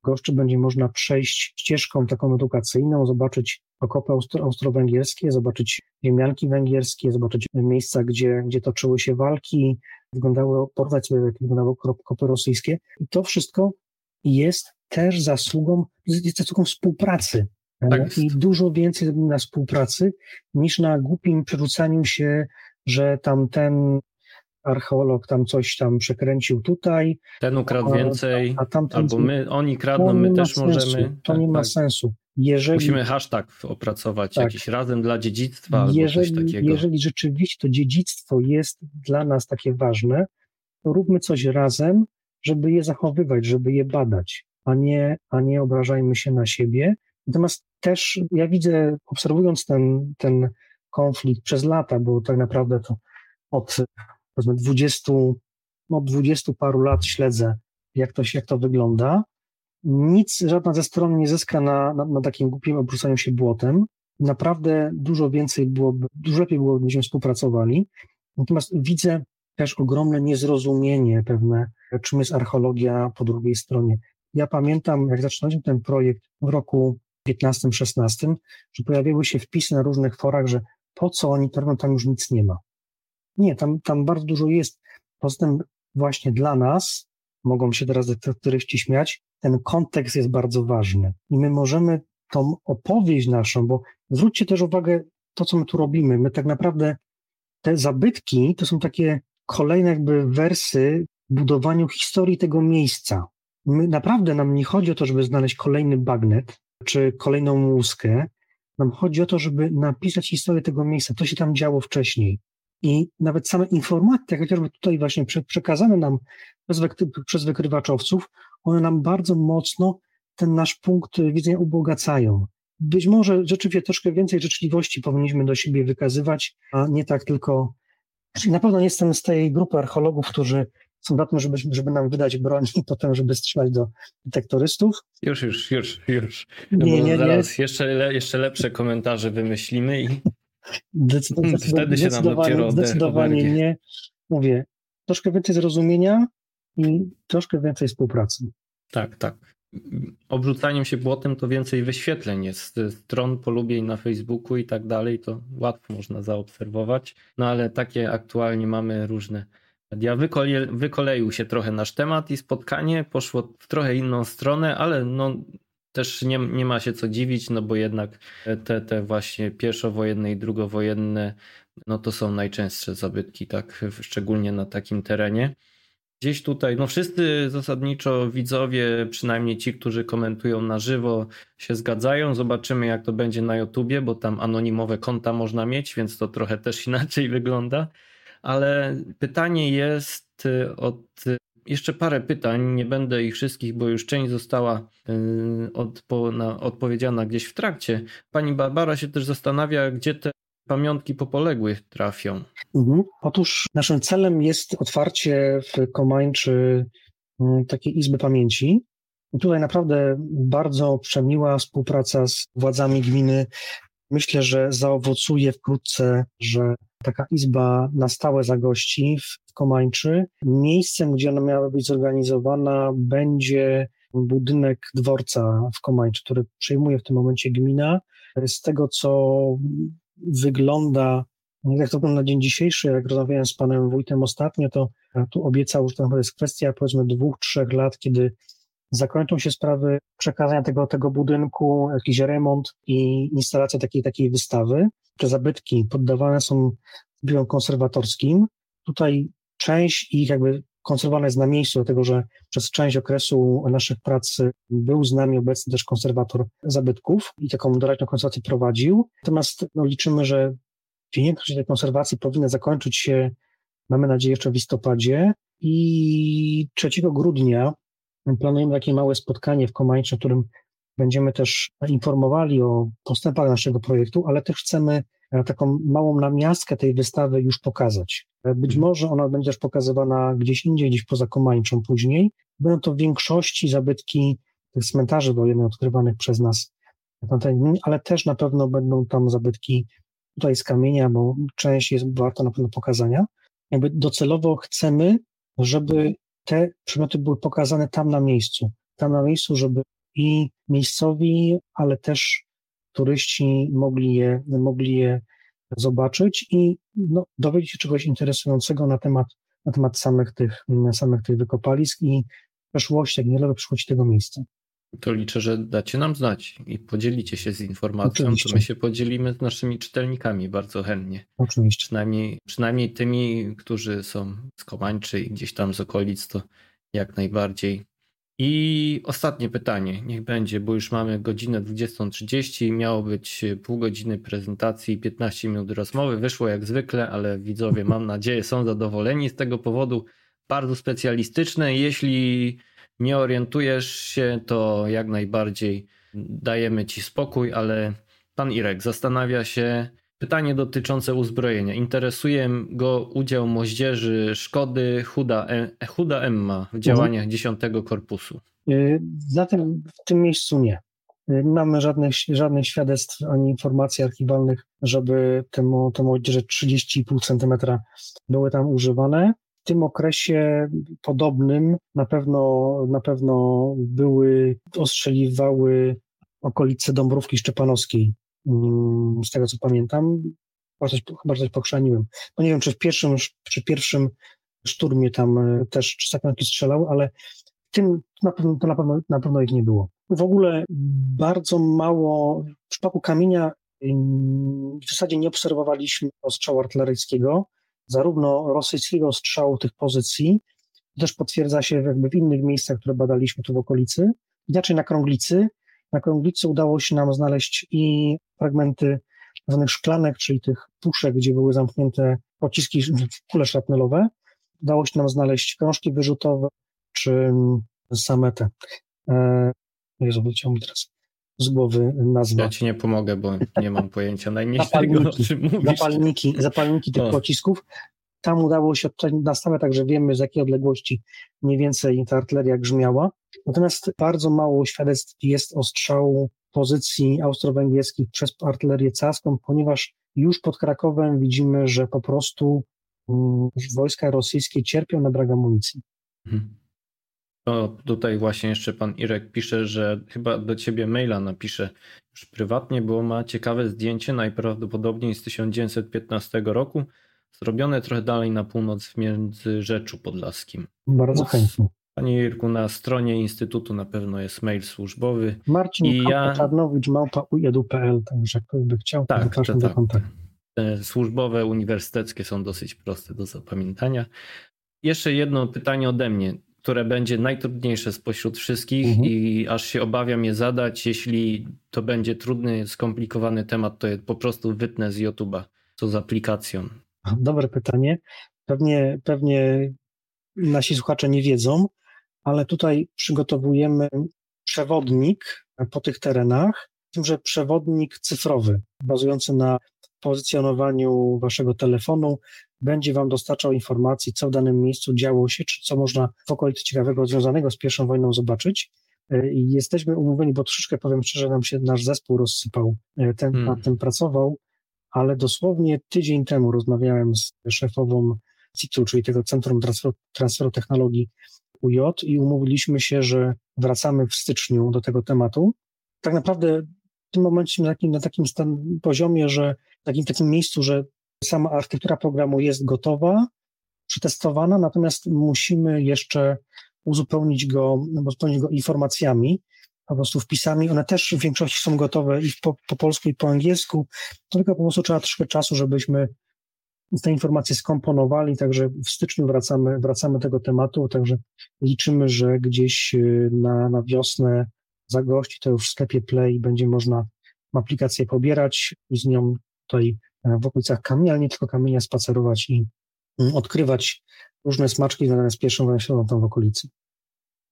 goszczy będzie można przejść ścieżką taką edukacyjną, zobaczyć okopy austro austro-węgierskie, zobaczyć ziemianki węgierskie, zobaczyć miejsca, gdzie, gdzie toczyły się walki, wyglądało, porównać sobie, jak wyglądały okopy rosyjskie. I to wszystko jest też zasługą, jest zasługą współpracy. Tak I dużo więcej na współpracy niż na głupim przerzucaniu się, że tamten archeolog tam coś tam przekręcił tutaj. Ten ukradł więcej, a, a albo my, oni kradną, my też sensu. możemy. To tak, nie ma tak. sensu. Jeżeli, Musimy hashtag opracować tak, jakiś razem dla dziedzictwa albo jeżeli, coś takiego. Jeżeli rzeczywiście to dziedzictwo jest dla nas takie ważne, to róbmy coś razem, żeby je zachowywać, żeby je badać, a nie, a nie obrażajmy się na siebie. Natomiast też ja widzę, obserwując ten, ten konflikt przez lata, bo tak naprawdę to od powiedzmy 20, no 20 paru lat śledzę, jak to, jak to wygląda. Nic, żadna ze stron nie zyska na, na, na takim głupim obrzucaniu się błotem. Naprawdę dużo więcej byłoby, dużo lepiej byłoby, gdybyśmy współpracowali. Natomiast widzę też ogromne niezrozumienie pewne, czym jest archeologia po drugiej stronie. Ja pamiętam, jak zaczynaliśmy ten projekt w roku 15-16, że pojawiły się wpisy na różnych forach, że po co oni twierdzą, tam już nic nie ma. Nie, tam, tam bardzo dużo jest. Poza tym właśnie dla nas, mogą się teraz detektoryści śmiać, ten kontekst jest bardzo ważny. I my możemy tą opowieść naszą, bo zwróćcie też uwagę to, co my tu robimy. My tak naprawdę te zabytki to są takie kolejne jakby wersy budowaniu historii tego miejsca. My, naprawdę nam nie chodzi o to, żeby znaleźć kolejny bagnet czy kolejną łuskę. Nam chodzi o to, żeby napisać historię tego miejsca, co się tam działo wcześniej. I nawet same informacje, chociażby tutaj właśnie przekazane nam przez, przez wykrywaczowców, one nam bardzo mocno ten nasz punkt widzenia ubogacają. Być może rzeczywiście troszkę więcej życzliwości powinniśmy do siebie wykazywać, a nie tak tylko na pewno nie jestem z tej grupy archeologów, którzy są za tym, żeby, żeby nam wydać broń i potem, żeby strzelać do detektorystów. Już, już, już, już. Nie, nie, zaraz nie. Jeszcze, le, jeszcze lepsze komentarze wymyślimy i wtedy się nam dopiero Zdecydowanie nie. Mówię, troszkę więcej zrozumienia i troszkę więcej współpracy. Tak, tak. Obrzucaniem się błotem to więcej wyświetleń jest, stron polubień na Facebooku i tak dalej, to łatwo można zaobserwować. No ale takie aktualnie mamy różne media. Wykole, wykoleił się trochę nasz temat i spotkanie poszło w trochę inną stronę, ale no też nie, nie ma się co dziwić, no bo jednak te, te właśnie pierwszowojenne i drugowojenne, no to są najczęstsze zabytki, tak, szczególnie na takim terenie. Gdzieś tutaj, no wszyscy zasadniczo widzowie, przynajmniej ci, którzy komentują na żywo, się zgadzają. Zobaczymy, jak to będzie na YouTubie, bo tam anonimowe konta można mieć, więc to trochę też inaczej wygląda. Ale pytanie jest od jeszcze parę pytań, nie będę ich wszystkich, bo już część została y, odpo, na, odpowiedziana gdzieś w trakcie. Pani Barbara się też zastanawia, gdzie te pamiątki po poległych trafią. Mhm. Otóż naszym celem jest otwarcie w Komańczy mm, takiej Izby Pamięci. I tutaj naprawdę bardzo przemiła współpraca z władzami gminy. Myślę, że zaowocuje wkrótce, że taka izba na stałe zagości w Komańczy. Miejscem, gdzie ona miała być zorganizowana, będzie budynek dworca w Komańczy, który przejmuje w tym momencie gmina. Z tego, co wygląda, jak to na dzień dzisiejszy, jak rozmawiałem z panem wójtem ostatnio, to tu obiecał, że to jest kwestia powiedzmy dwóch, trzech lat, kiedy zakończą się sprawy przekazania tego, tego budynku, jakiś remont i instalacja takiej, takiej wystawy. Te zabytki poddawane są biurom konserwatorskim. Tutaj część ich jakby konserwowana jest na miejscu, dlatego że przez część okresu naszych prac był z nami obecny też konserwator zabytków i taką doraźną konserwację prowadził. Natomiast no, liczymy, że większość tej konserwacji powinna zakończyć się, mamy nadzieję, jeszcze w listopadzie i 3 grudnia planujemy takie małe spotkanie w Komańczy, w którym będziemy też informowali o postępach naszego projektu, ale też chcemy taką małą namiastkę tej wystawy już pokazać. E, być mhm. może ona będzie też pokazywana gdzieś indziej, gdzieś poza Komańczą później. Będą to w większości zabytki tych cmentarzy wojennych odkrywanych przez nas, ale też na pewno będą tam zabytki tutaj z kamienia, bo część jest warta na pewno pokazania. Jakby docelowo chcemy, żeby te przedmioty były pokazane tam na miejscu. Tam na miejscu, żeby i miejscowi, ale też turyści mogli je, mogli je zobaczyć i no, dowiedzieć się czegoś interesującego na temat, na temat samych, tych, samych tych wykopalisk i przeszłości, jak niewiele przychodzi tego miejsca. To liczę, że dacie nam znać i podzielicie się z informacją, Oczywiście. to my się podzielimy z naszymi czytelnikami bardzo chętnie. Oczywiście. Przynajmniej, przynajmniej tymi, którzy są z Komańczy i gdzieś tam z okolic, to jak najbardziej i ostatnie pytanie, niech będzie, bo już mamy godzinę 20.30, miało być pół godziny prezentacji, 15 minut rozmowy, wyszło jak zwykle, ale widzowie mam nadzieję są zadowoleni z tego powodu. Bardzo specjalistyczne, jeśli nie orientujesz się, to jak najbardziej dajemy ci spokój, ale pan Irek zastanawia się, Pytanie dotyczące uzbrojenia. Interesuje go udział moździerzy Szkody Huda, e, Huda Emma w działaniach mhm. 10 Korpusu. Y, zatem w tym miejscu nie. Y, nie mamy żadnych, żadnych świadectw ani informacji archiwalnych, żeby temu, te moździerze 30,5 cm były tam używane. W tym okresie podobnym na pewno, na pewno były, ostrzeliwały okolice Dąbrówki Szczepanowskiej z tego co pamiętam. Chyba coś, chyba. No nie wiem, czy w pierwszym, przy pierwszym szturmie tam e, też sakanki strzelał, ale tym na pewno, to na pewno, na pewno ich nie było. W ogóle bardzo mało, w przypadku kamienia w zasadzie nie obserwowaliśmy ostrzału artyleryjskiego, zarówno rosyjskiego ostrzału tych pozycji, to też potwierdza się jakby w innych miejscach, które badaliśmy tu w okolicy. Inaczej na Krąglicy na Krąglicy udało się nam znaleźć i fragmenty zwanych szklanek, czyli tych puszek, gdzie były zamknięte pociski, kule szrapnelowe. Udało się nam znaleźć krążki wyrzutowe, czy same te. E, Jezu, wyleciał mi teraz z głowy nazwa. Ja ci nie pomogę, bo nie mam pojęcia najmniejszego, o czym mówisz. Zapalniki, zapalniki tych o. pocisków. Tam udało się na stałe, także wiemy z jakiej odległości mniej więcej ta artyleria grzmiała. Natomiast bardzo mało świadectw jest o strzału pozycji austro-węgierskich przez artylerię caską, ponieważ już pod Krakowem widzimy, że po prostu um, wojska rosyjskie cierpią na brak amunicji. Mhm. To tutaj właśnie jeszcze pan Irek pisze, że chyba do ciebie maila napisze już prywatnie, bo ma ciekawe zdjęcie, najprawdopodobniej z 1915 roku, zrobione trochę dalej na północ w Międzyrzeczu Podlaskim. Bardzo chętnie. Panie Irku, na stronie Instytutu na pewno jest mail służbowy. Marcin I ja... Czarnowicz, małpa ujedu.pl, także ktoś by chciał, tak, zapraszam tak. Te służbowe, uniwersyteckie są dosyć proste do zapamiętania. Jeszcze jedno pytanie ode mnie, które będzie najtrudniejsze spośród wszystkich mhm. i aż się obawiam je zadać. Jeśli to będzie trudny, skomplikowany temat, to je po prostu wytnę z YouTube'a, co z aplikacją. Dobre pytanie. Pewnie, pewnie nasi słuchacze nie wiedzą, ale tutaj przygotowujemy przewodnik po tych terenach, tym, że przewodnik cyfrowy, bazujący na pozycjonowaniu waszego telefonu, będzie wam dostarczał informacji, co w danym miejscu działo się, czy co można w okolicy ciekawego związanego z pierwszą wojną zobaczyć. I jesteśmy umówieni, bo troszeczkę powiem szczerze, nam się nasz zespół rozsypał, e, ten hmm. nad tym pracował, ale dosłownie tydzień temu rozmawiałem z szefową CIT-u, czyli tego Centrum Transferu, Technologii UJ i umówiliśmy się, że wracamy w styczniu do tego tematu. Tak naprawdę w tym momencie na takim, na takim stan, poziomie, że w takim, takim miejscu, że sama architektura programu jest gotowa, przetestowana, natomiast musimy jeszcze uzupełnić go, uzupełnić go informacjami, po prostu wpisami. One też w większości są gotowe i po, po polsku, i po angielsku, tylko po prostu trzeba troszkę czasu, żebyśmy te informacje skomponowali, także w styczniu wracamy, wracamy do tego tematu, także liczymy, że gdzieś y, na, na wiosnę zagości to już w sklepie Play będzie można aplikację pobierać i z nią tutaj e, w okolicach kamienia, ale nie tylko kamienia spacerować i mm, odkrywać różne smaczki związane z pierwszą wojną w okolicy.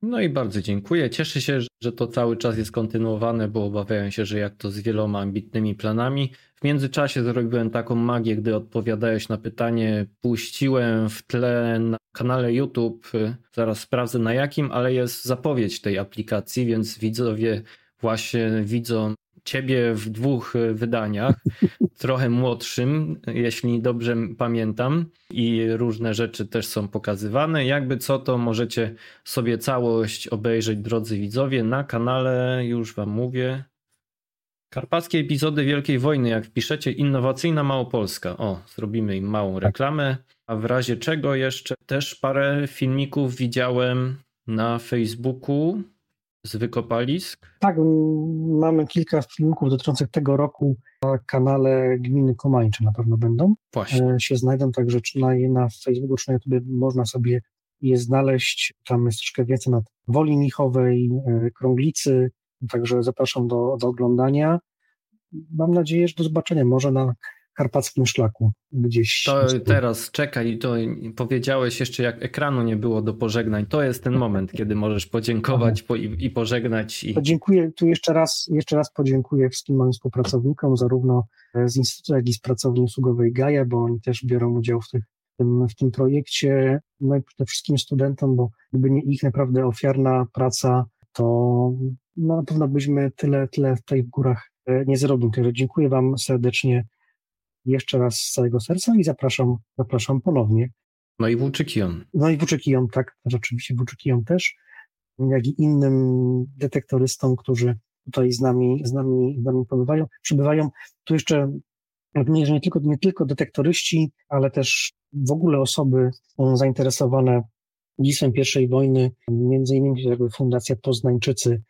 No i bardzo dziękuję. Cieszę się, że to cały czas jest kontynuowane, bo obawiałem się, że jak to z wieloma ambitnymi planami. W międzyczasie zrobiłem taką magię, gdy odpowiadałeś na pytanie, puściłem w tle na kanale YouTube, zaraz sprawdzę na jakim, ale jest zapowiedź tej aplikacji, więc widzowie właśnie widzą ciebie w dwóch e, wydaniach, trochę młodszym, jeśli dobrze pamiętam, i różne rzeczy też są pokazywane. Jakby co, to możecie sobie całość obejrzeć, drodzy widzowie, na kanale, już wam mówię. Karpackie epizody Wielkiej Wojny, jak wpiszecie, innowacyjna Małopolska. O, zrobimy im małą reklamę. A w razie czego jeszcze też parę filmików widziałem na Facebooku z wykopalisk? Tak, mamy kilka filmików dotyczących tego roku na kanale Gminy Komańcze na pewno będą. Właśnie. E, się znajdą, także czy na, na Facebooku, czy na YouTube można sobie je znaleźć. Tam jest troszkę więcej na Woli Michowej, e, Krąglicy, także zapraszam do, do oglądania. Mam nadzieję, że do zobaczenia może na karpackim szlaku gdzieś. To teraz czekaj, to powiedziałeś jeszcze jak ekranu nie było do pożegnań. To jest ten moment, kiedy możesz podziękować po, i, i, pożegnać. I... Dziękuję, tu jeszcze raz, jeszcze raz podziękuję wszystkim moim współpracownikom, zarówno z Instytutu, jak i z pracowni usługowej Gaja, bo oni też biorą udział w, tych, w, tym, projekcie. No i przede wszystkim studentom, bo gdyby nie ich naprawdę ofiarna praca, to no, na pewno byśmy tyle, tyle w górach e, nie zrobili. Także dziękuję Wam serdecznie jeszcze raz z całego serca i zapraszam, zapraszam ponownie. No i Włóczykion. No i Włóczykion, tak, rzeczywiście Włóczykion też, jak i innym detektorystom, którzy tutaj z nami, z nami, z nami pobywają, przybywają. Tu jeszcze że nie tylko, nie tylko detektoryści, ale też w ogóle osoby zainteresowane dziedzictwem I wojny, między innymi jakby Fundacja Poznańczycy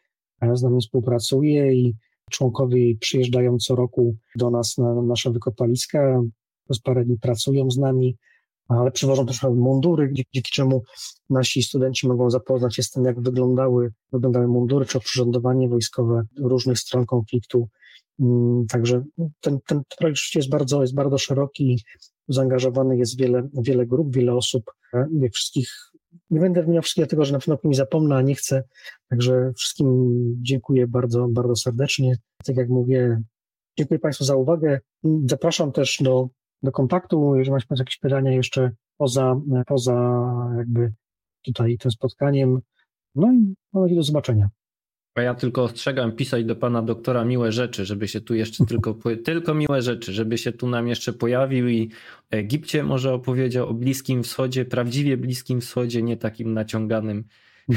z nami współpracuje i Członkowie przyjeżdżają co roku do nas na nasze wykopaliska, przez parę dni pracują z nami, ale przywożą też mundury, dzięki czemu nasi studenci mogą zapoznać się z tym, jak wyglądały, wyglądały mundury czy oprzyrządowanie wojskowe różnych stron konfliktu. Mm, także ten, ten projekt jest bardzo, jest bardzo szeroki, zaangażowany jest wiele, wiele grup, wiele osób. Wszystkich nie będę wymieniał wszystkiego tego, że na pewno kimś zapomnę, a nie chcę. Także wszystkim dziękuję bardzo, bardzo serdecznie. Tak jak mówię, dziękuję Państwu za uwagę. Zapraszam też do, do kontaktu, jeżeli macie Państwo jakieś pytania jeszcze poza, poza jakby tutaj tym spotkaniem. No i do zobaczenia. A ja tylko ostrzegam pisać do pana doktora miłe rzeczy, żeby się tu jeszcze tylko, tylko miłe rzeczy, żeby się tu nam jeszcze pojawił i Egipcie może opowiedział, o Bliskim Wschodzie, prawdziwie Bliskim Wschodzie, nie takim naciąganym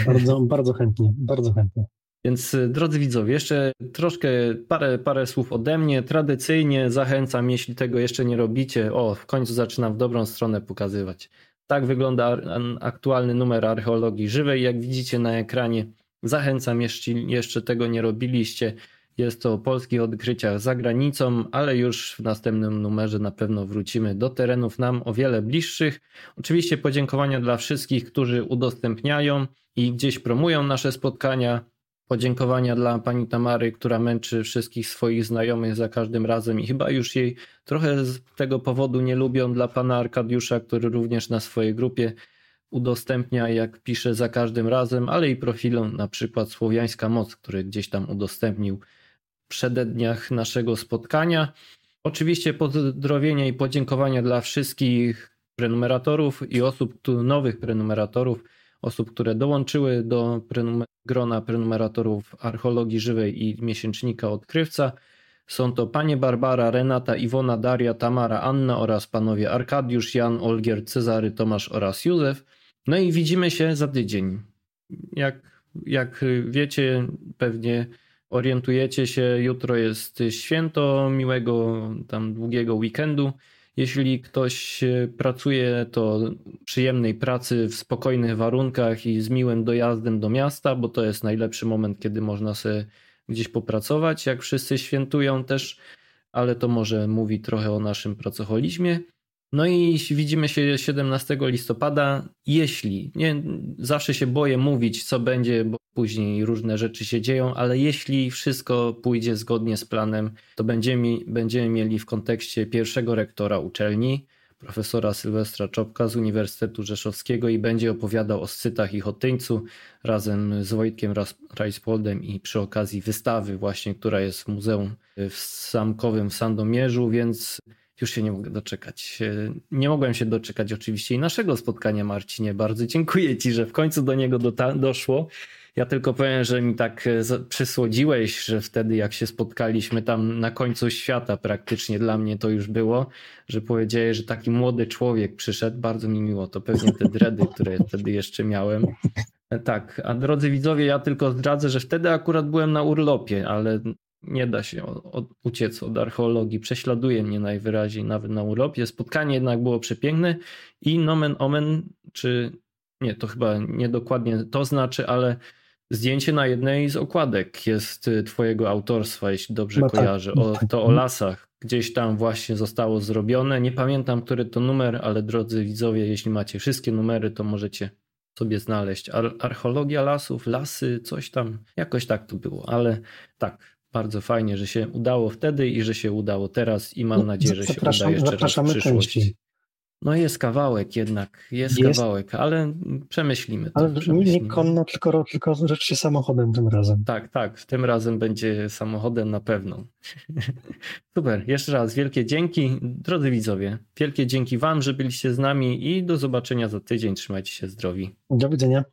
Bardzo, bardzo chętnie, bardzo chętnie. Więc y, drodzy widzowie, jeszcze troszkę parę, parę słów ode mnie. Tradycyjnie zachęcam, jeśli tego jeszcze nie robicie, o, w końcu zaczynam w dobrą stronę pokazywać. Tak wygląda aktualny numer archeologii żywej. Jak widzicie na ekranie, zachęcam, jeśli jeszcze tego nie robiliście. Jest to o polskich odkryciach za granicą, ale już w następnym numerze na pewno wrócimy do terenów nam o wiele bliższych. Oczywiście podziękowania dla wszystkich, którzy udostępniają i gdzieś promują nasze spotkania. Podziękowania dla pani Tamary, która męczy wszystkich swoich znajomych za każdym razem i chyba już jej trochę z tego powodu nie lubią. Dla pana Arkadiusza, który również na swojej grupie udostępnia, jak pisze za każdym razem, ale i profilom na przykład Słowiańska Moc, który gdzieś tam udostępnił przededniach naszego spotkania. Oczywiście pozdrowienia i podziękowania dla wszystkich prenumeratorów i osób, nowych prenumeratorów, osób, które dołączyły do prenumer grona prenumeratorów Archeologii Żywej i Miesięcznika Odkrywca. Są to panie Barbara, Renata, Iwona, Daria, Tamara, Anna oraz panowie Arkadiusz, Jan, Olgier, Cezary, Tomasz oraz Józef. No i widzimy się za tydzień. Jak, jak wiecie, pewnie orientujecie się, jutro jest święto, miłego tam długiego weekendu. Jeśli ktoś pracuje, to przyjemnej pracy w spokojnych warunkach i z miłym dojazdem do miasta, bo to jest najlepszy moment, kiedy można sobie gdzieś popracować, jak wszyscy świętują też, ale to może mówi trochę o naszym pracoholizmie. No i widzimy się 17 listopada. Jeśli, nie, zawsze się boję mówić, co będzie, bo później różne rzeczy się dzieją, ale jeśli wszystko pójdzie zgodnie z planem, to będziemy, będziemy mieli w kontekście pierwszego rektora uczelni, profesora Sylwestra Czopka z Uniwersytetu Rzeszowskiego i będzie opowiadał o Scytach i Chotyńcu razem z Wojtkiem Rajspoldem i przy okazji wystawy właśnie, która jest w Muzeum w Samkowym w Sandomierzu, więc już się nie mogę doczekać. Nie mogłem się doczekać oczywiście i naszego spotkania, Marcinie. Bardzo dziękuję Ci, że w końcu do niego doszło. Ja tylko powiem, że mi tak e, przysłodziłeś, że wtedy jak się spotkaliśmy tam na końcu świata praktycznie dla mnie to już było, że powiedziałeś, że taki młody człowiek przyszedł. Bardzo mi miło. To pewnie te dredy, które wtedy jeszcze miałem. E, tak, a drodzy widzowie, ja tylko zdradzę, że wtedy akurat byłem na urlopie, ale nie da się od, uciec od archeologii. Prześladuje mnie najwyraźniej nawet na urlopie. Spotkanie jednak było przepiękne i nomen omen, czy nie, to chyba niedokładnie to znaczy, ale zdjęcie na jednej z okładek jest y, twojego autorstwa, jeśli dobrze no tak, kojarzę. O, tak. to o lasach. Gdzieś tam właśnie zostało zrobione. Nie pamiętam, który to numer, ale drodzy widzowie, jeśli macie wszystkie numery, to możecie sobie znaleźć. Ar archeologia lasów, lasy, coś tam. Jakoś tak to było, ale tak, bardzo fajnie, że się udało wtedy i że się udało teraz i mam no, nadzieję, że się uda jeszcze raz w przyszłości. No jest kawałek jednak, jest, jest, kawałek, ale przemyślimy to. Ale przemyślimy. nie konno, tylko, tylko rzecz się samochodem tym razem. Tak, tak, tym razem będzie samochodem na pewno. Super, jeszcze raz wielkie dzięki, drodzy widzowie, wielkie dzięki wam, że byliście z nami i do zobaczenia za tydzień, trzymajcie się zdrowi. Do widzenia.